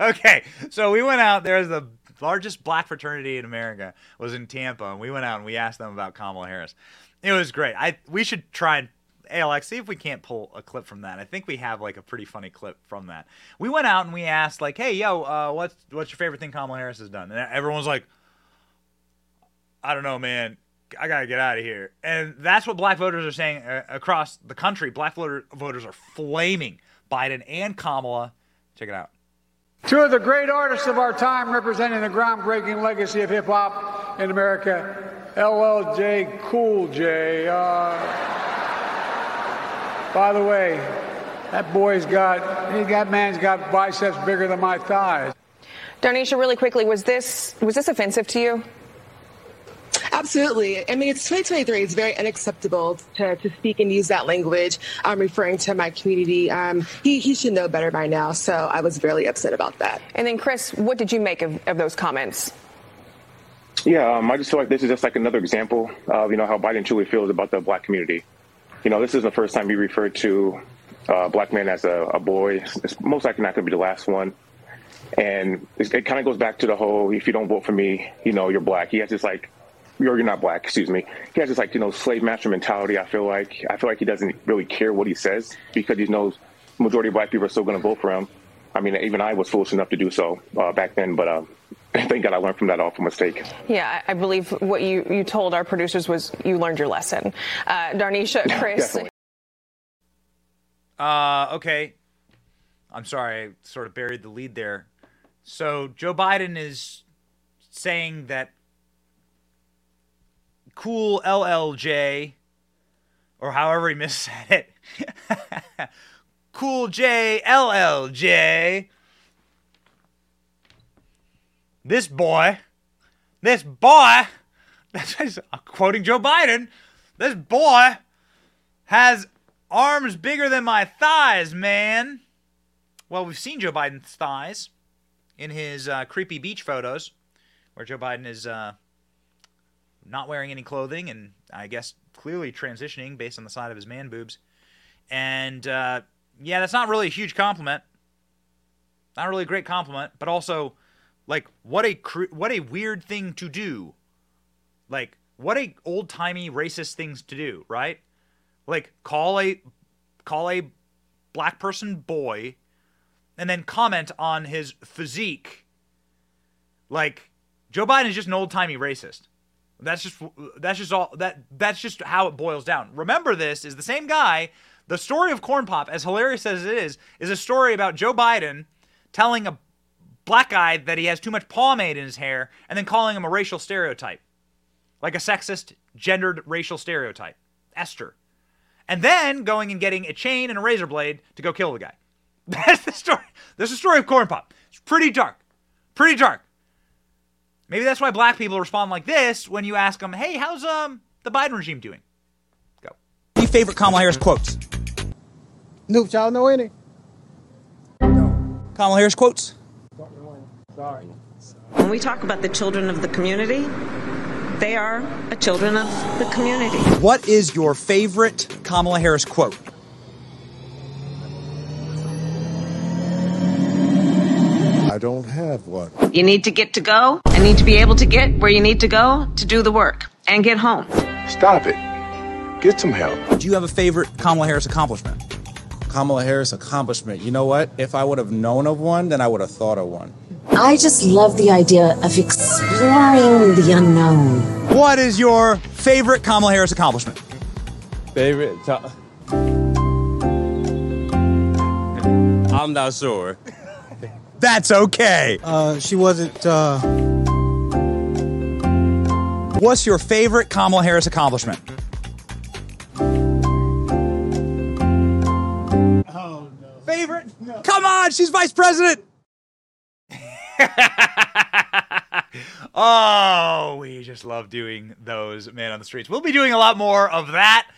okay, so we went out. There's the largest black fraternity in America was in Tampa, and we went out and we asked them about Kamala Harris. It was great. I we should try and Alex see if we can't pull a clip from that. I think we have like a pretty funny clip from that. We went out and we asked like, "Hey, yo, uh, what's what's your favorite thing Kamala Harris has done?" And everyone's like, "I don't know, man." I gotta get out of here, and that's what black voters are saying uh, across the country. Black voter, voters are flaming Biden and Kamala. Check it out. Two of the great artists of our time representing the groundbreaking legacy of hip hop in America, LLJ Cool J. Uh, by the way, that boy's got, he, that man's got biceps bigger than my thighs. Donisha, really quickly, was this was this offensive to you? Absolutely. I mean, it's 2023. It's very unacceptable to, to speak and use that language. I'm referring to my community. Um, he, he should know better by now. So I was really upset about that. And then, Chris, what did you make of, of those comments? Yeah, um, I just feel like this is just like another example of you know how Biden truly feels about the black community. You know, this is the first time he referred to uh, a black man as a, a boy. It's most likely not going to be the last one. And it, it kind of goes back to the whole if you don't vote for me, you know, you're black. He has this like or you're not black, excuse me. He has this like, you know, slave master mentality. I feel like, I feel like he doesn't really care what he says because he knows majority of black people are still going to vote for him. I mean, even I was foolish enough to do so uh, back then, but uh, thank God I learned from that awful mistake. Yeah, I believe what you, you told our producers was you learned your lesson. Uh, Darnisha, Chris. uh, okay. I'm sorry, I sort of buried the lead there. So Joe Biden is saying that cool LLJ, or however he missaid it. cool J LLJ. This boy, this boy, that's I'm quoting Joe Biden. This boy has arms bigger than my thighs, man. Well, we've seen Joe Biden's thighs in his uh, creepy beach photos, where Joe Biden is uh, not wearing any clothing and I guess clearly transitioning based on the side of his man boobs. And uh, yeah, that's not really a huge compliment. Not really a great compliment, but also like what a cr- what a weird thing to do. Like what a old-timey racist things to do, right? Like call a call a black person boy and then comment on his physique. Like Joe Biden is just an old-timey racist. That's just that's just all that that's just how it boils down. Remember this is the same guy. The story of Corn Pop, as hilarious as it is, is a story about Joe Biden telling a black guy that he has too much pomade in his hair and then calling him a racial stereotype. Like a sexist, gendered racial stereotype. Esther. and then going and getting a chain and a razor blade to go kill the guy. That's the story. That's the story of Corn Pop. It's pretty dark. Pretty dark. Maybe that's why black people respond like this when you ask them, "Hey, how's um the Biden regime doing?" Go. Any favorite Kamala Harris quotes? Nope, y'all know any? Kamala Harris quotes? Sorry. When we talk about the children of the community, they are a children of the community. What is your favorite Kamala Harris quote? Don't have one. You need to get to go and need to be able to get where you need to go to do the work and get home. Stop it. Get some help. Do you have a favorite Kamala Harris accomplishment? Kamala Harris accomplishment. You know what? If I would have known of one, then I would have thought of one. I just love the idea of exploring the unknown. What is your favorite Kamala Harris accomplishment? Favorite? To- I'm not sure. That's okay. Uh, she wasn't. Uh... What's your favorite Kamala Harris accomplishment? Oh no. Favorite? Come on, she's vice president. oh, we just love doing those man on the streets. We'll be doing a lot more of that.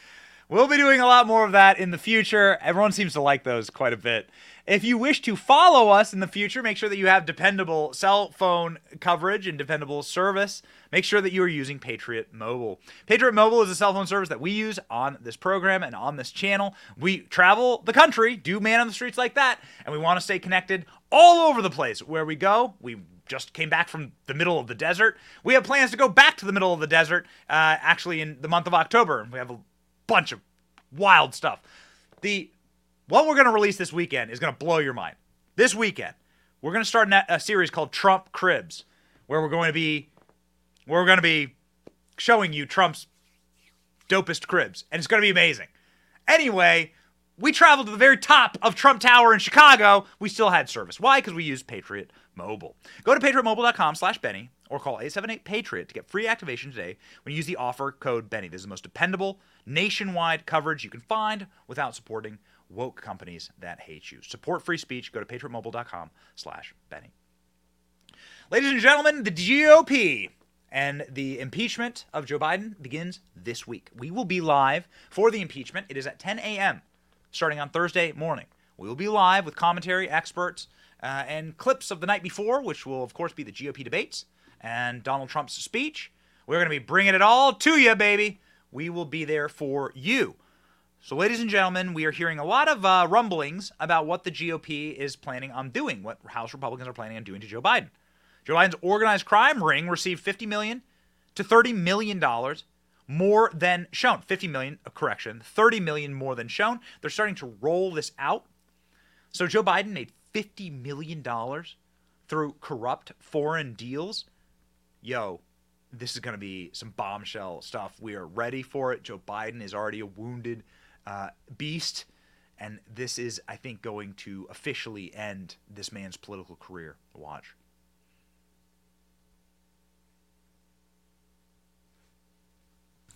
We'll be doing a lot more of that in the future. Everyone seems to like those quite a bit. If you wish to follow us in the future, make sure that you have dependable cell phone coverage and dependable service. Make sure that you are using Patriot Mobile. Patriot Mobile is a cell phone service that we use on this program and on this channel. We travel the country, do man on the streets like that, and we want to stay connected all over the place where we go. We just came back from the middle of the desert. We have plans to go back to the middle of the desert uh, actually in the month of October. We have a bunch of wild stuff. The what we're going to release this weekend is going to blow your mind. This weekend, we're going to start a series called Trump Cribs, where we're going to be where we're going to be showing you Trump's dopest cribs, and it's going to be amazing. Anyway, we traveled to the very top of Trump Tower in Chicago. We still had service. Why? Because we used Patriot Mobile. Go to patriotmobile.com slash Benny or call 878-PATRIOT to get free activation today when you use the offer code Benny. This is the most dependable nationwide coverage you can find without supporting woke companies that hate you. Support free speech. Go to patriotmobile.com slash Benny. Ladies and gentlemen, the GOP and the impeachment of Joe Biden begins this week. We will be live for the impeachment. It is at 10 a.m. starting on Thursday morning. We will be live with commentary, experts, uh, and clips of the night before, which will, of course, be the GOP debates and Donald Trump's speech. We're going to be bringing it all to you, baby. We will be there for you. So, ladies and gentlemen, we are hearing a lot of uh, rumblings about what the GOP is planning on doing, what House Republicans are planning on doing to Joe Biden. Joe Biden's organized crime ring received 50 million to 30 million dollars more than shown. 50 million, a correction, 30 million more than shown. They're starting to roll this out. So Joe Biden made 50 million dollars through corrupt foreign deals. Yo, this is going to be some bombshell stuff. We are ready for it. Joe Biden is already a wounded uh, beast, and this is, I think, going to officially end this man's political career. Watch.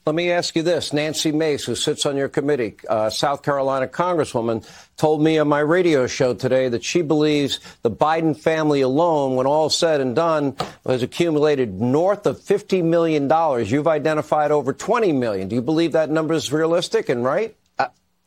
Let me ask you this. Nancy Mace, who sits on your committee, uh, South Carolina Congresswoman, told me on my radio show today that she believes the Biden family alone, when all said and done, has accumulated north of $50 million. You've identified over 20 million. Do you believe that number is realistic and right?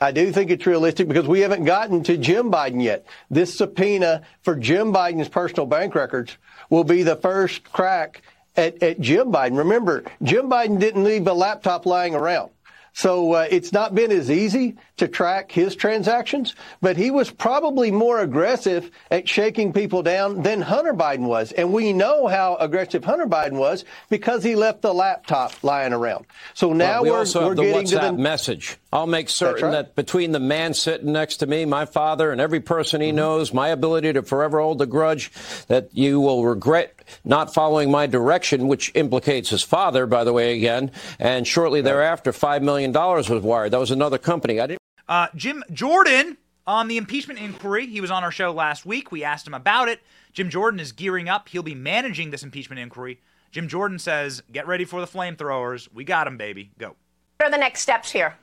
I do think it's realistic because we haven't gotten to Jim Biden yet. This subpoena for Jim Biden's personal bank records will be the first crack at, at Jim Biden. Remember, Jim Biden didn't leave a laptop lying around. So uh, it's not been as easy to track his transactions, but he was probably more aggressive at shaking people down than Hunter Biden was. And we know how aggressive Hunter Biden was because he left the laptop lying around. So now well, we are also we're have the getting WhatsApp to the message. I'll make certain right. that between the man sitting next to me, my father, and every person he Mm-hmm. knows, my ability to forever hold a grudge, that you will regret not following my direction, which implicates his father, by the way, again. And shortly thereafter, $5 million was wired. That was another company. I didn't. Uh, Jim Jordan on the impeachment inquiry. He was on our show last week. We asked him about it. Jim Jordan is gearing up. He'll be managing this impeachment inquiry. Jim Jordan says, Get ready for the flamethrowers. We got him, baby. Go. What are the next steps here?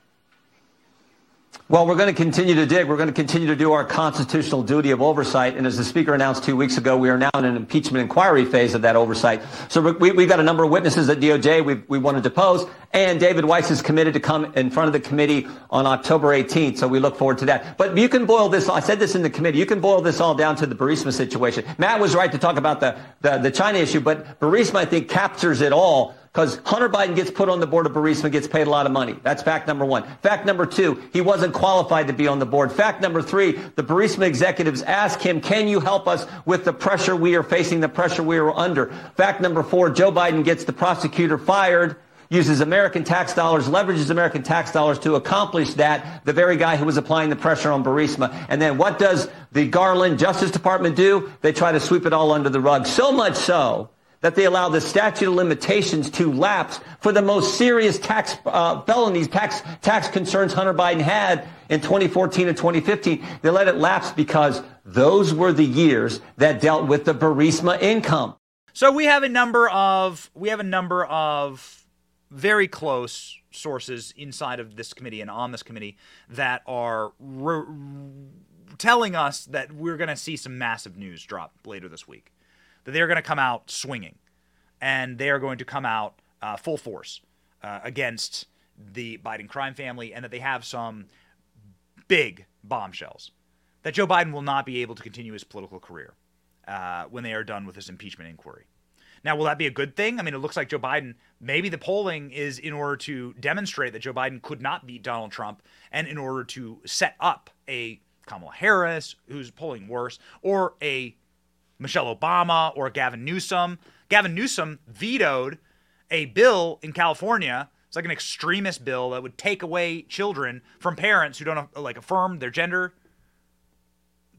Well, we're going to continue to dig. We're going to continue to do our constitutional duty of oversight. And as the Speaker announced two weeks ago, we are now in an impeachment inquiry phase of that oversight. So we, we've got a number of witnesses at DOJ we, we want to depose. And David Weiss is committed to come in front of the committee on October 18th. So we look forward to that. But you can boil this, I said this in the committee, you can boil this all down to the Burisma situation. Matt was right to talk about the, the, the China issue, but Burisma, I think, captures it all because Hunter Biden gets put on the board of Burisma, and gets paid a lot of money. That's fact number one. Fact number two, he wasn't qualified to be on the board. Fact number three, the Burisma executives ask him, can you help us with the pressure we are facing, the pressure we are under? Fact number four, Joe Biden gets the prosecutor fired uses American tax dollars, leverages American tax dollars to accomplish that, the very guy who was applying the pressure on Burisma. And then what does the Garland Justice Department do? They try to sweep it all under the rug. So much so that they allow the statute of limitations to lapse for the most serious tax uh, felonies, tax tax concerns Hunter Biden had in 2014 and 2015. They let it lapse because those were the years that dealt with the Burisma income. So we have a number of we have a number of very close sources inside of this committee and on this committee that are re- telling us that we're going to see some massive news drop later this week. That they're going to come out swinging, and they are going to come out uh, full force uh, against the Biden crime family, and that they have some big bombshells. That Joe Biden will not be able to continue his political career uh, when they are done with this impeachment inquiry. Now, will that be a good thing? I mean, it looks like Joe Biden, maybe the polling is in order to demonstrate that Joe Biden could not beat Donald Trump and in order to set up a Kamala Harris, who's polling worse, or a Michelle Obama or Gavin Newsom. Gavin Newsom vetoed a bill in California. It's like an extremist bill that would take away children from parents who don't like affirm their gender.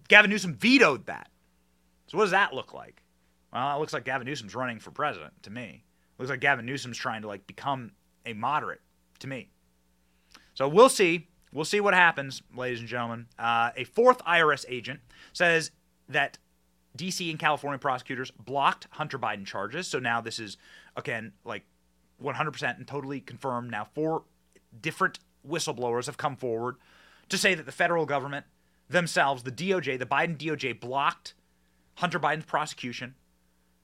Gavin Newsom vetoed that. So what does that look like? Well, it looks like Gavin Newsom's running for president to me. It looks like Gavin Newsom's trying to like become a moderate to me. So we'll see. We'll see what happens, ladies and gentlemen. Uh, a fourth IRS agent says that DC and California prosecutors blocked Hunter Biden charges. So now this is, again, like 100% and totally confirmed. Now, four different whistleblowers have come forward to say that the federal government themselves, the DOJ, the Biden DOJ, blocked Hunter Biden's prosecution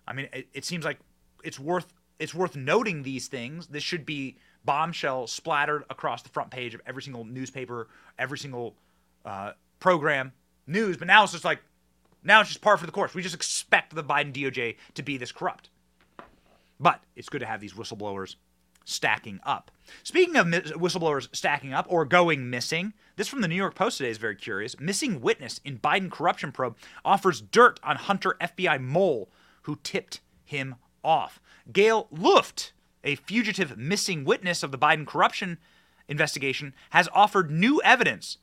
I mean, it, it seems like it's worth it's worth noting these things. This should be bombshell splattered across the front page of every single newspaper, every single uh, program, news. But now it's just like, now it's just par for the course. We just expect the Biden DOJ to be this corrupt. But it's good to have these whistleblowers stacking up. Speaking of whistleblowers stacking up or going missing, this from the New York Post today is very curious. Missing witness in Biden corruption probe offers dirt on Hunter FBI mole who tipped him off. Gail Luft, a fugitive missing witness of the Biden corruption investigation, has offered new evidence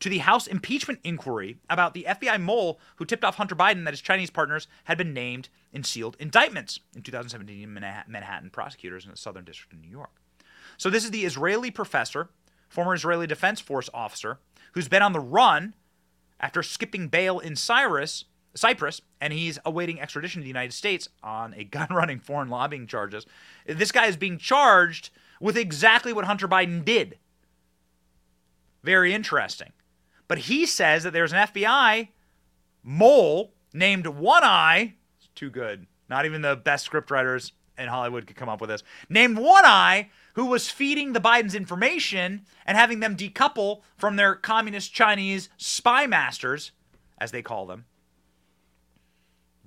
to the House impeachment inquiry about the FBI mole who tipped off Hunter Biden that his Chinese partners had been named in sealed indictments in 2017 Manhattan prosecutors in the Southern District of New York. So, this is the Israeli professor, former Israeli Defense Force officer, who's been on the run after skipping bail in Cyrus Cyprus, and he's awaiting extradition to the United States on a gun running foreign lobbying charges. This guy is being charged with exactly what Hunter Biden did. Very interesting. But he says that there's an FBI mole named One Eye. It's too good. Not even the best scriptwriters in Hollywood could come up with this. Named One Eye, who was feeding the Bidens information and having them decouple from their communist Chinese spy masters, as they call them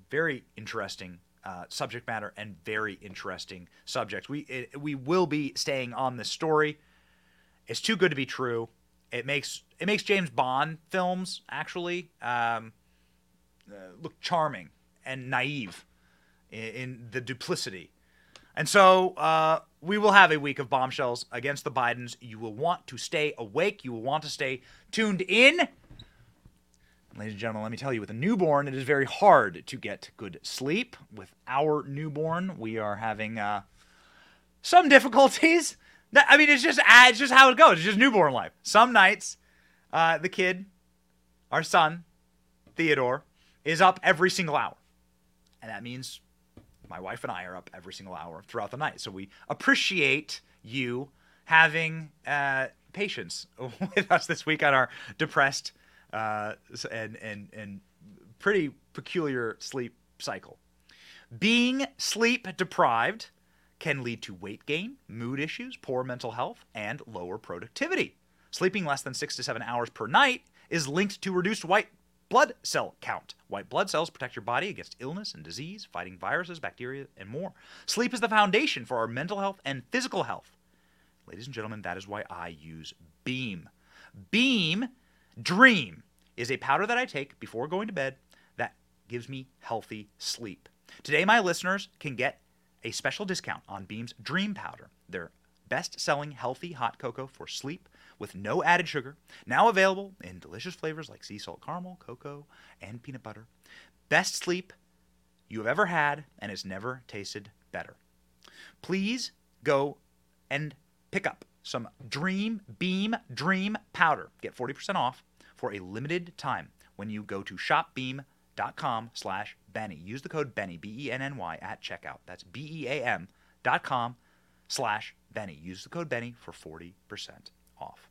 very interesting uh, subject matter and very interesting subjects. We it, we will be staying on this story. It's too good to be true. It makes it makes James Bond films actually um, uh, look charming and naive in, in the duplicity. And so uh, we will have a week of bombshells against the Bidens. You will want to stay awake. You will want to stay tuned in. Ladies and gentlemen, let me tell you, with a newborn, it is very hard to get good sleep. With our newborn, we are having uh, some difficulties. I mean, it's just it's just how it goes. It's just newborn life. Some nights, uh, the kid, our son, Theodore, is up every single hour, and that means my wife and I are up every single hour throughout the night. So we appreciate you having uh, patience with us this week on our depressed uh, and and and pretty peculiar sleep cycle. Being sleep deprived can lead to weight gain, mood issues, poor mental health, and lower productivity. Sleeping less than six to seven hours per night is linked to reduced white blood cell count. White blood cells protect your body against illness and disease, fighting viruses, bacteria, and more. Sleep is the foundation for our mental health and physical health. Ladies and gentlemen, that is why I use Beam. Beam Dream is a powder that I take before going to bed that gives me healthy sleep. Today, my listeners can get a special discount on Beam's Dream Powder, their best selling healthy hot cocoa for sleep with no added sugar, now available in delicious flavors like sea salt caramel, cocoa, and peanut butter. Best sleep you have ever had, and it's never tasted better. Please go and pick up some Dream Beam Dream Powder. Get 40% off for a limited time when you go to shopbeam.com slash Benny. Use the code Benny, B-E-N-N-Y, at checkout. That's B-E-A-M dot com slash Benny. Use the code Benny for 40% off.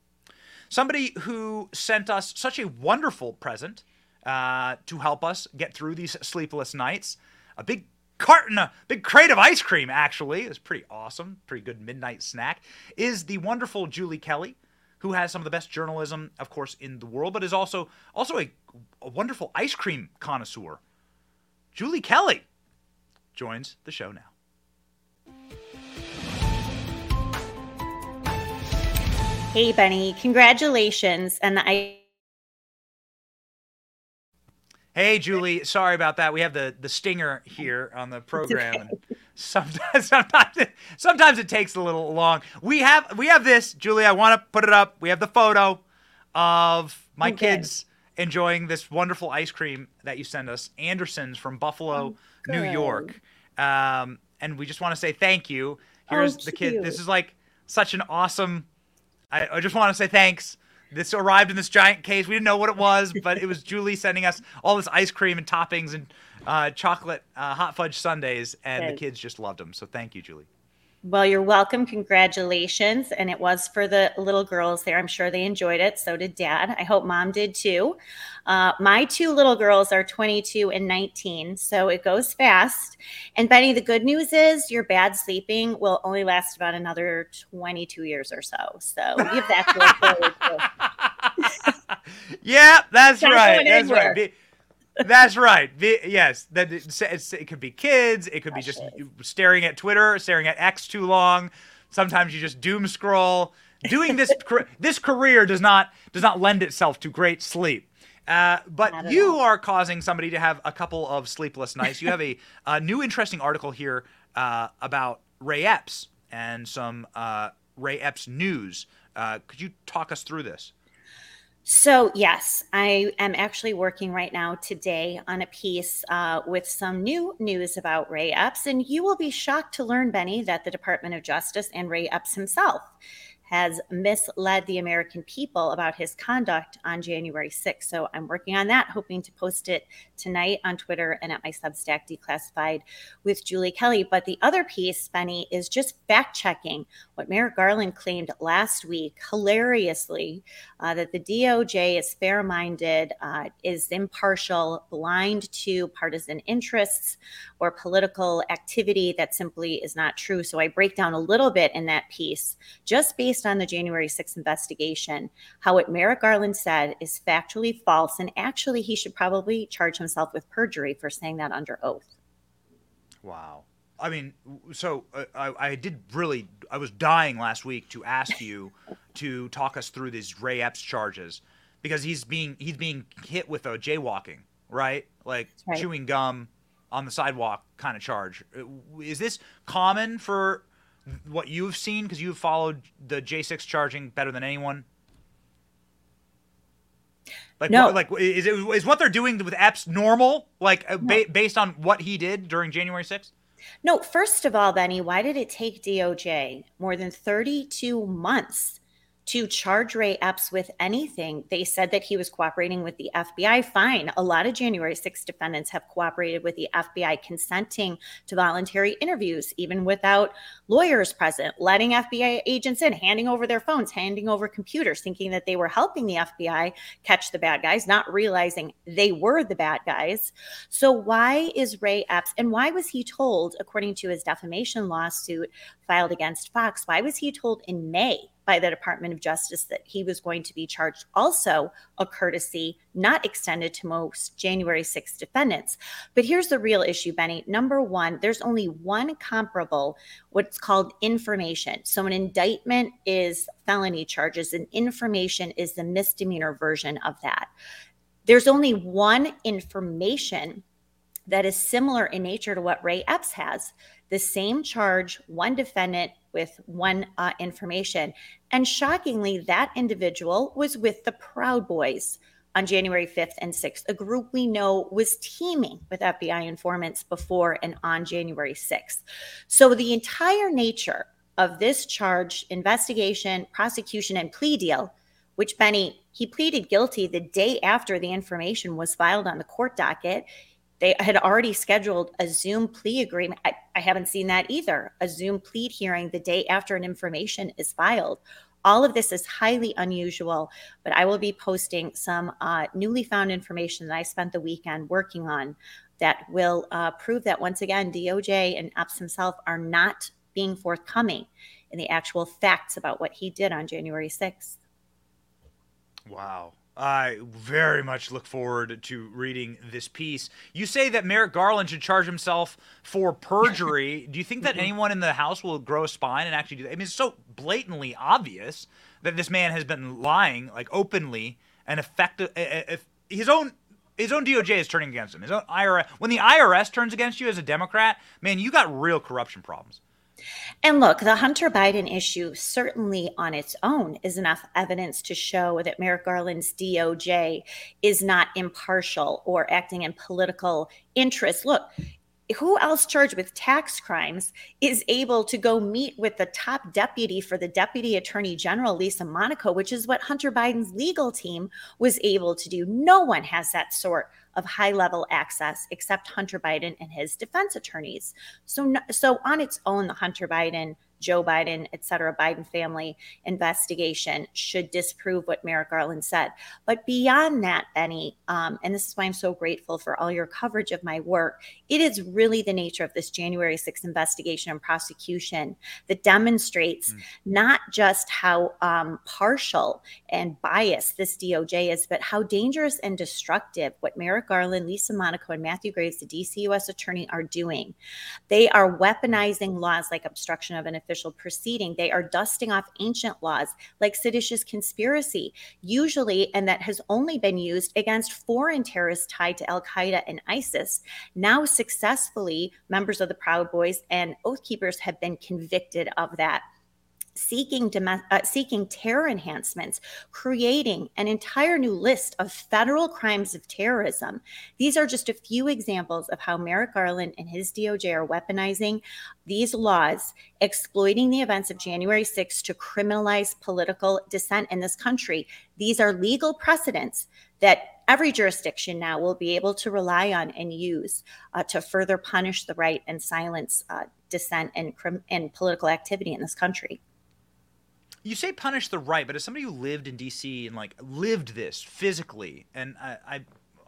Somebody who sent us such a wonderful present uh, to help us get through these sleepless nights. A big carton, a big crate of ice cream, actually. It's pretty awesome, pretty good midnight snack. Is the wonderful Julie Kelly, who has some of the best journalism, of course, in the world, but is also also a, a wonderful ice cream connoisseur. Julie Kelly joins the show now. Hey, Benny, congratulations. And I. Hey, Julie. Sorry about that. We have the the stinger here on the program. Okay. And sometimes, sometimes, it, sometimes it takes a little long. We have we have this, Julie. I want to put it up. We have the photo of my okay. kids enjoying this wonderful ice cream that you send us, Anderson's from Buffalo, oh, New York. Um, and we just want to say thank you. Here's oh, the kid. This is like such an awesome I, I just want to say thanks. This arrived in this giant case. We didn't know what it was, but it was Julie sending us all this ice cream and toppings and uh, chocolate uh, hot fudge sundaes, and the kids just loved them. So thank you, Julie. Well, you're welcome. Congratulations. And it was for the little girls there. I'm sure they enjoyed it. So did dad. I hope mom did too. Uh, my two little girls are 22 and 19. So it goes fast. And Benny, the good news is your bad sleeping will only last about another 22 years or so. So you have that to look forward to. yeah, that's right. That's right. Be- that's right. yes, that it, it, could be kids. It could be just staring at Twitter, staring at X too long. Sometimes you just doom scroll. Doing this this career does not does not lend itself to great sleep. Uh, but you all. are causing somebody to have a couple of sleepless nights. You have a, a new interesting article here uh, about Ray Epps and some uh, Ray Epps news. Uh, could you talk us through this? So, yes, I am actually working right now today on a piece uh, with some new news about Ray Epps. And you will be shocked to learn, Benny, that the Department of Justice and Ray Epps himself has misled the American people about his conduct on January 6th. So I'm working on that, hoping to post it tonight on Twitter and at my Substack Declassified with Julie Kelly. But the other piece, Benny, is just fact checking what Merrick Garland claimed last week, hilariously, uh, that the DOJ is fair minded, uh, is impartial, blind to partisan interests or political activity that simply is not true. So I break down a little bit in that piece, just based based on the January 6th investigation, how what Merrick Garland said is factually false. And actually, he should probably charge himself with perjury for saying that under oath. Wow. I mean, so uh, I, I, did really, I was dying last week to ask you to talk us through these Ray Epps charges because he's being he's being hit with a jaywalking, right? Like right. chewing gum on the sidewalk kind of charge. Uh, is this common for what you've seen because you've followed the J6 charging better than anyone? Like, no. like is it is what they're doing with Epps normal? Like uh, no. ba- based on what he did during January 6th? No. First of all, Benny, why did it take DOJ more than 32 months to charge Ray Epps with anything. They said that he was cooperating with the FBI. Fine. A lot of January 6 defendants have cooperated with the FBI, consenting to voluntary interviews, even without lawyers present, letting FBI agents in, handing over their phones, handing over computers, thinking that they were helping the FBI catch the bad guys, not realizing they were the bad guys. So, why is Ray Epps, and why was he told, according to his defamation lawsuit filed against Fox, why was he told in May? By the Department of Justice that he was going to be charged. Also, a courtesy not extended to most January 6 defendants. But here's the real issue, Benny. Number one, there's only one comparable, what's called information. So, an indictment is felony charges, and information is the misdemeanor version of that. There's only one information that is similar in nature to what Ray Epps has the same charge, one defendant with one uh, information. And shockingly, that individual was with the Proud Boys on January 5th and 6th, a group we know was teeming with FBI informants before and on January 6th. So the entire nature of this charge, investigation, prosecution, and plea deal, which Benny, he pleaded guilty the day after the information was filed on the court docket. They had already scheduled a Zoom plea agreement. I, I, haven't seen that either. A Zoom plea hearing the day after an information is filed. All of this is highly unusual, but I will be posting some uh, newly found information that I spent the weekend working on that will uh, prove that once again, DOJ and Epps himself are not being forthcoming in the actual facts about what he did on January 6th. Wow. I very much look forward to reading this piece. You say that Merrick Garland should charge himself for perjury. do you think that anyone in the House will grow a spine and actually do that? I mean, it's so blatantly obvious that this man has been lying, like openly and effective. If his own his own DOJ is turning against him. His own IRS. When the IRS turns against you as a Democrat, man, you got real corruption problems. And look, the Hunter Biden issue certainly on its own is enough evidence to show that Merrick Garland's DOJ is not impartial or acting in political interest. Look, who else charged with tax crimes is able to go meet with the top deputy for the deputy attorney general, Lisa Monaco, which is what Hunter Biden's legal team was able to do. No one has that sort of high level access except Hunter Biden and his defense attorneys. So, so on its own, the Hunter Biden Joe Biden, et cetera, Biden family investigation should disprove what Merrick Garland said. But beyond that, Benny, um, and this is why I'm so grateful for all your coverage of my work, it is really the nature of this January 6th investigation and prosecution that demonstrates mm. not just how um, partial and biased this DOJ is, but how dangerous and destructive what Merrick Garland, Lisa Monaco, and Matthew Graves, the DC U.S. Attorney, are doing. They are weaponizing laws like obstruction of an official proceeding. They are dusting off ancient laws like seditious conspiracy, usually, and that has only been used against foreign terrorists tied to Al Qaeda and ISIS. Now, successfully, members of the Proud Boys and Oath Keepers have been convicted of that seeking uh, seeking terror enhancements, creating an entire new list of federal crimes of terrorism. These are just a few examples of how Merrick Garland and his DOJ are weaponizing these laws, exploiting the events of January 6th to criminalize political dissent in this country. These are legal precedents that every jurisdiction now will be able to rely on and use uh, to further punish the right and silence uh, dissent and, and political activity in this country you say punish the right, but as somebody who lived in D.C. and like lived this physically, and I, I,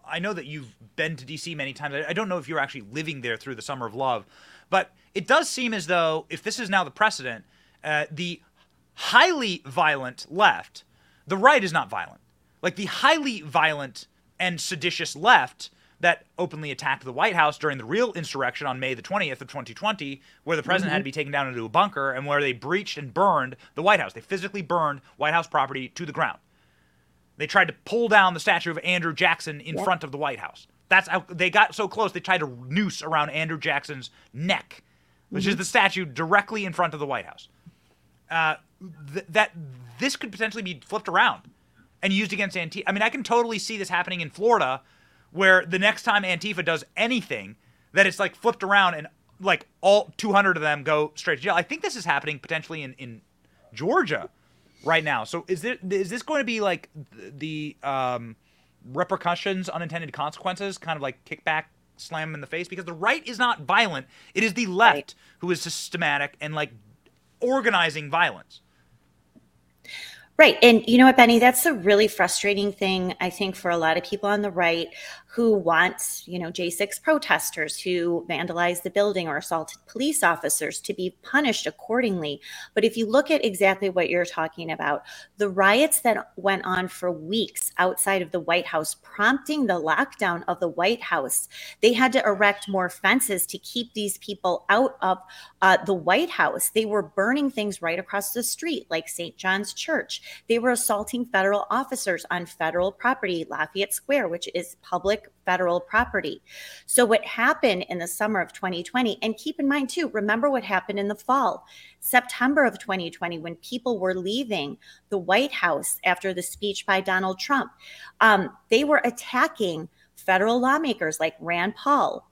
I know that you've been to D.C. many times. I, I don't know if you're actually living there through the summer of love, but it does seem as though if this is now the precedent, uh, the highly violent left, the right is not violent. Like the highly violent and seditious left that openly attacked the White House during the real insurrection on May the 20th of 2020, where the president mm-hmm. had to be taken down into a bunker and where they breached and burned the White House. They physically burned White House property to the ground. They tried to pull down the statue of Andrew Jackson in yep. front of the White House. That's how they got so close. They tried to noose around Andrew Jackson's neck, which mm-hmm. is the statue directly in front of the White House. Uh, th- that this could potentially be flipped around and used against Antifa. I mean, I can totally see this happening in Florida where the next time Antifa does anything, that it's like flipped around and like all 200 of them go straight to jail. I think this is happening potentially in, in Georgia. right now. So is this is this going to be like the um, repercussions, unintended consequences, kind of like kickback slam in the face? Because the right is not violent; it is the left right. who is systematic and like organizing violence. Right. And you know what, Benny, that's a really frustrating thing, I think, for a lot of people on the right who want, you know, J6 protesters who vandalized the building or assaulted police officers to be punished accordingly. But if you look at exactly what you're talking about, the riots that went on for weeks outside of the White House, prompting the lockdown of the White House, they had to erect more fences to keep these people out of uh, the White House. They were burning things right across the street, like St. John's Church. They were assaulting federal officers on federal property, Lafayette Square, which is public public federal property. So, what happened in the summer of 2020, and keep in mind too, remember what happened in the fall, September of 2020, when people were leaving the White House after the speech by Donald Trump, um, they were attacking federal lawmakers like Rand Paul,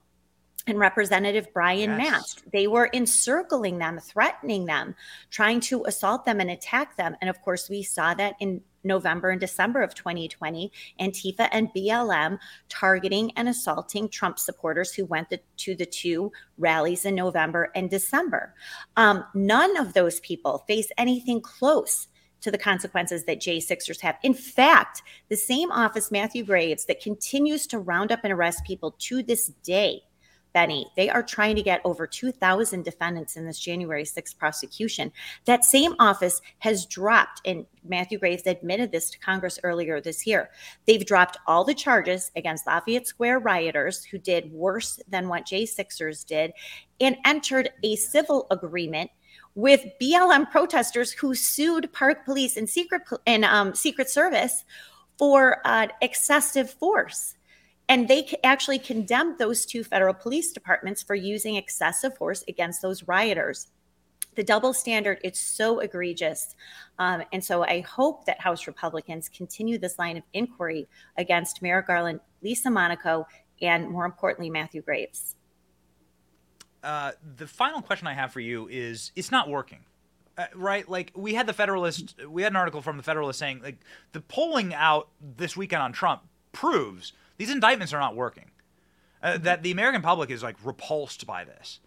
and Representative Brian yes. Mast. They were encircling them, threatening them, trying to assault them and attack them. And of course, we saw that in November and December of 2020, Antifa and BLM targeting and assaulting Trump supporters who went the, to the two rallies in November and December. Um, none of those people face anything close to the consequences that J6ers have. In fact, the same office, Matthew Graves, that continues to round up and arrest people to this day Benny. They are trying to get over 2,000 defendants in this January 6th prosecution. That same office has dropped, and Matthew Graves admitted this to Congress earlier this year. They've dropped all the charges against Lafayette Square rioters who did worse than what J6ers did and entered a civil agreement with BLM protesters who sued Park Police and Secret and um, Secret Service for uh, excessive force. And they actually condemned those two federal police departments for using excessive force against those rioters. The double standard is so egregious. Um, and so I hope that House Republicans continue this line of inquiry against Merrick Garland, Lisa Monaco, and more importantly, Matthew Graves. Uh, the final question I have for you is it's not working. Uh, right? Like we had the Federalist, we had an article from the Federalist saying like the polling out this weekend on Trump proves these indictments are not working. Uh, mm-hmm. that the American public is like repulsed by this,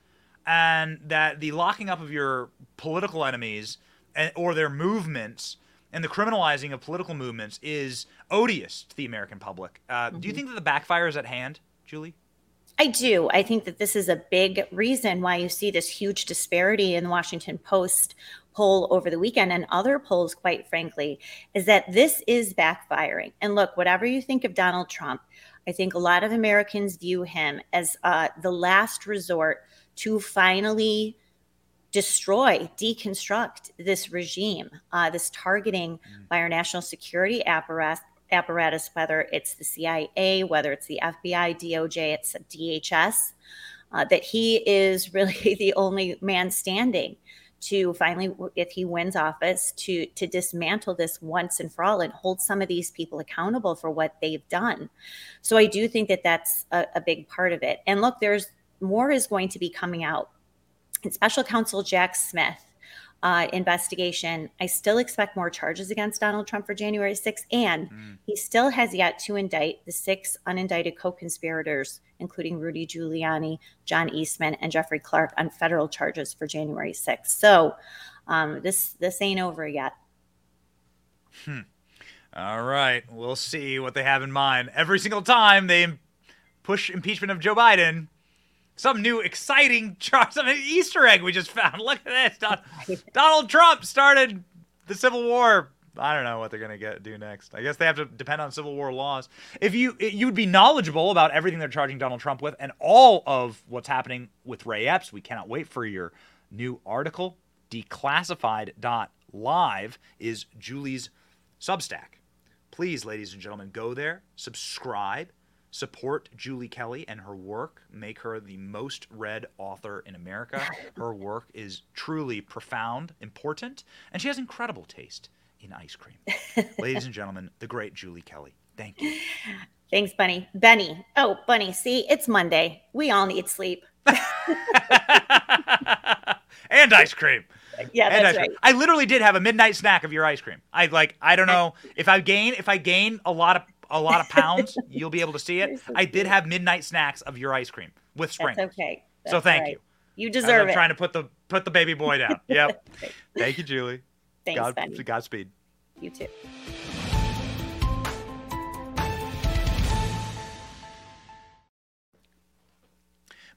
and that the locking up of your political enemies and, or their movements and the criminalizing of political movements is odious to the American public. Uh, mm-hmm. Do you mm-hmm. think that the backfire is at hand, Julie? I do. I think that this is a big reason why you see this huge disparity in the Washington Post poll over the weekend and other polls, quite frankly, is that this is backfiring. And look, whatever you think of Donald Trump, I think a lot of Americans view him as uh, the last resort to finally destroy, deconstruct this regime, uh, this targeting mm. by our national security apparatus, apparatus, whether it's the CIA, whether it's the FBI, DOJ, it's DHS, uh, that he is really the only man standing to finally, if he wins office, to to dismantle this once and for all and hold some of these people accountable for what they've done. So I do think that that's a, a big part of it. And look, there's more is going to be coming out. And Special Counsel Jack Smith uh, investigation. I still expect more charges against Donald Trump for January 6th, and mm. he still has yet to indict the six unindicted co conspirators, including Rudy Giuliani, John Eastman, and Jeffrey Clark, on federal charges for January 6th. So um, this this ain't over yet. Hmm. All right, we'll see what they have in mind. Every single time they push impeachment of Joe Biden, some new exciting char- some Easter egg we just found. Look at this. Don- Donald Trump started the Civil War. I don't know what they're gonna get do next. I guess they have to depend on Civil War laws. If you you would be knowledgeable about everything they're charging Donald Trump with and all of what's happening with Ray Epps, we cannot wait for your new article. Declassified.live is Julie's Substack. Please, ladies and gentlemen, go there, subscribe, support Julie Kelly and her work, make her the most read author in America. Her work is truly profound, important, and she has incredible taste in ice cream. Ladies and gentlemen, the great Julie Kelly. Thank you. Thanks, Bunny. Benny. Oh, Bunny, see, it's Monday. We all need sleep. and ice cream. Yeah, And that's right. I literally did have a midnight snack of your ice cream. I like. I don't know if I gain if I gain a lot of a lot of pounds, you'll be able to see it. I did have midnight snacks of your ice cream with spring. That's okay. So thank right. you. You deserve I'm it. trying to put the put the baby boy down. Yep. Thank you, Julie. Thanks, God, Benny. Godspeed. You too.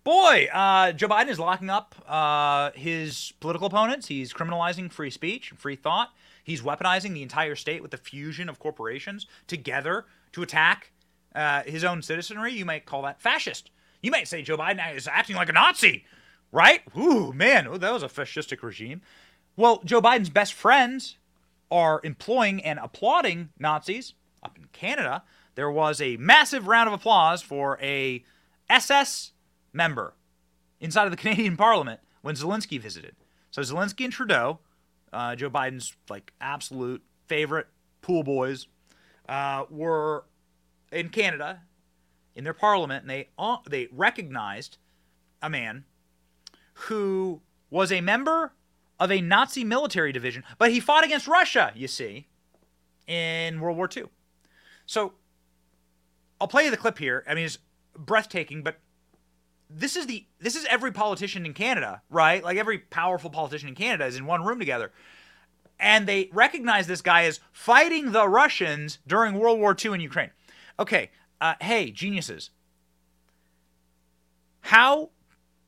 Boy, uh, Joe Biden is locking up uh, his political opponents. He's criminalizing free speech and free thought. He's weaponizing the entire state with the fusion of corporations together to attack uh, his own citizenry. You might call that fascist. You might say Joe Biden is acting like a Nazi, right? Ooh, man, ooh, that was a fascistic regime. Well, Joe Biden's best friends are employing and applauding Nazis. Up in Canada, there was a massive round of applause for a SS member inside of the Canadian Parliament when Zelensky visited. So Zelensky and Trudeau, uh, Joe Biden's like absolute favorite pool boys, uh, were in Canada in their parliament, and they uh, they recognized a man who was a member of a Nazi military division, but he fought against Russia. You see, in World War II. So I'll play you the clip here. I mean, it's breathtaking, but this is the this is every politician in Canada, right? Like every powerful politician in Canada is in one room together. And they recognize this guy as fighting the Russians during World War II in Ukraine. Okay, uh, hey, geniuses. How,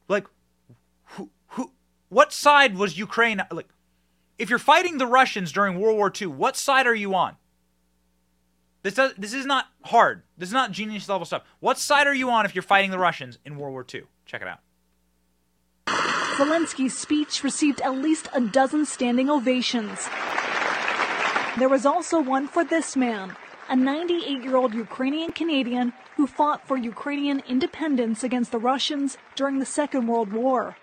like, who, who, what side was Ukraine? Like, if you're fighting the Russians during World War II, what side are you on? This does, this is not hard. This is not genius level stuff. What side are you on if you're fighting the Russians in World War II? Check it out. Zelensky's speech received at least a dozen standing ovations. There was also one for this man, a 98 year old Ukrainian Canadian who fought for Ukrainian independence against the Russians during the Second World War.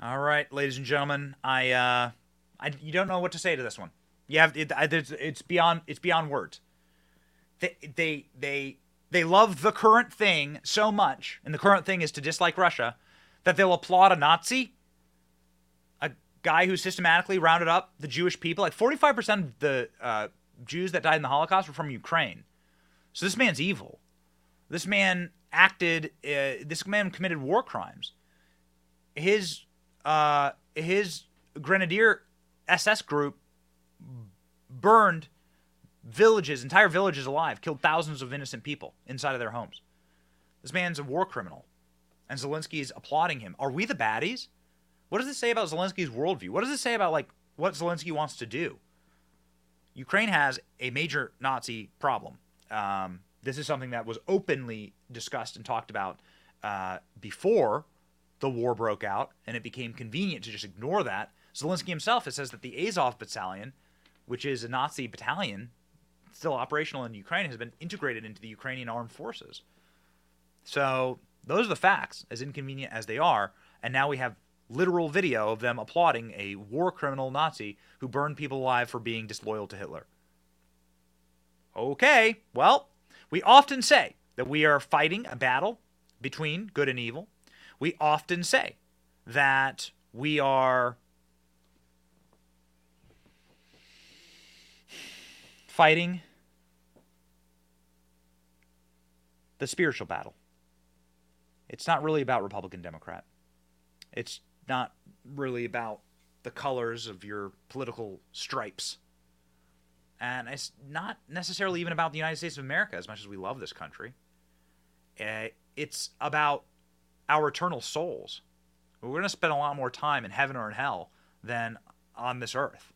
All right, ladies and gentlemen, I, uh, I you don't know what to say to this one. You have it, it's, it's beyond it's beyond words. They they they they love the current thing so much, and the current thing is to dislike Russia, that they'll applaud a Nazi, a guy who systematically rounded up the Jewish people. Like forty five percent of the uh, Jews that died in the Holocaust were from Ukraine. So this man's evil. This man acted. Uh, this man committed war crimes. His uh, his grenadier SS group burned villages, entire villages alive, killed thousands of innocent people inside of their homes. This man's a war criminal, and Zelensky is applauding him. Are we the baddies? What does this say about Zelensky's worldview? What does it say about like what Zelensky wants to do? Ukraine has a major Nazi problem. Um, this is something that was openly discussed and talked about uh, before the war broke out, and it became convenient to just ignore that. Zelensky himself says that the Azov Battalion, which is a Nazi battalion still operational in Ukraine, has been integrated into the Ukrainian armed forces. So those are the facts, as inconvenient as they are. And now we have literal video of them applauding a war criminal Nazi who burned people alive for being disloyal to Hitler. Okay, well, we often say that we are fighting a battle between good and evil. We often say that we are fighting the spiritual battle. It's not really about Republican Democrat. It's not really about the colors of your political stripes. And it's not necessarily even about the United States of America as much as we love this country. Uh, it's about our eternal souls. We're going to spend a lot more time in heaven or in hell than on this earth.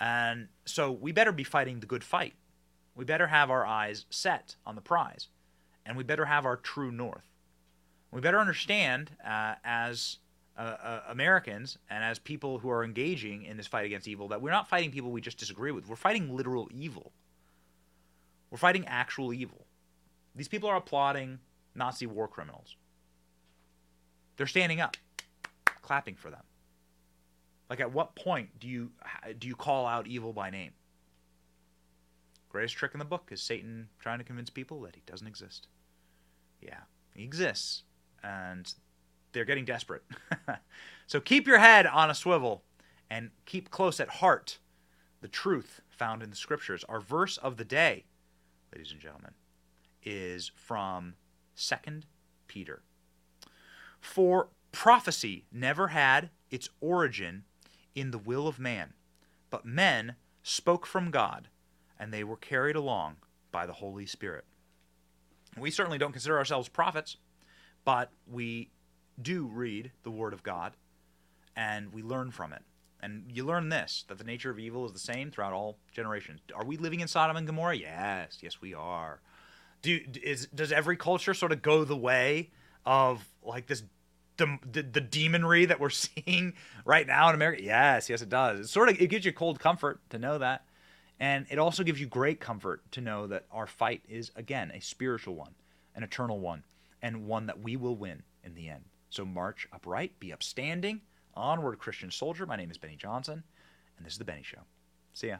And so we better be fighting the good fight. We better have our eyes set on the prize. And we better have our true north. We better understand uh, as uh, uh, Americans and as people who are engaging in this fight against evil that we're not fighting people we just disagree with. We're fighting literal evil. We're fighting actual evil. These people are applauding Nazi war criminals. They're standing up, clapping for them. Like, at what point do you do you call out evil by name? Greatest trick in the book is Satan trying to convince people that he doesn't exist. Yeah, he exists, and they're getting desperate. so keep your head on a swivel and keep close at heart the truth found in the scriptures. Our verse of the day, ladies and gentlemen, is from 2nd Peter. For prophecy never had its origin in the will of man, but men spoke from God, and they were carried along by the Holy Spirit. We certainly don't consider ourselves prophets, but we do read the Word of God and we learn from it. And you learn this that the nature of evil is the same throughout all generations. Are we living in Sodom and Gomorrah? Yes, yes, we are. Do is does every culture sort of go the way of like this the, the, the demonry that we're seeing right now in America? Yes, yes, it does. It sort of it gives you cold comfort to know that, and it also gives you great comfort to know that our fight is again a spiritual one, an eternal one, and one that we will win in the end. So march upright, be upstanding, onward, Christian soldier. My name is Benny Johnson, and this is the Benny Show. See ya.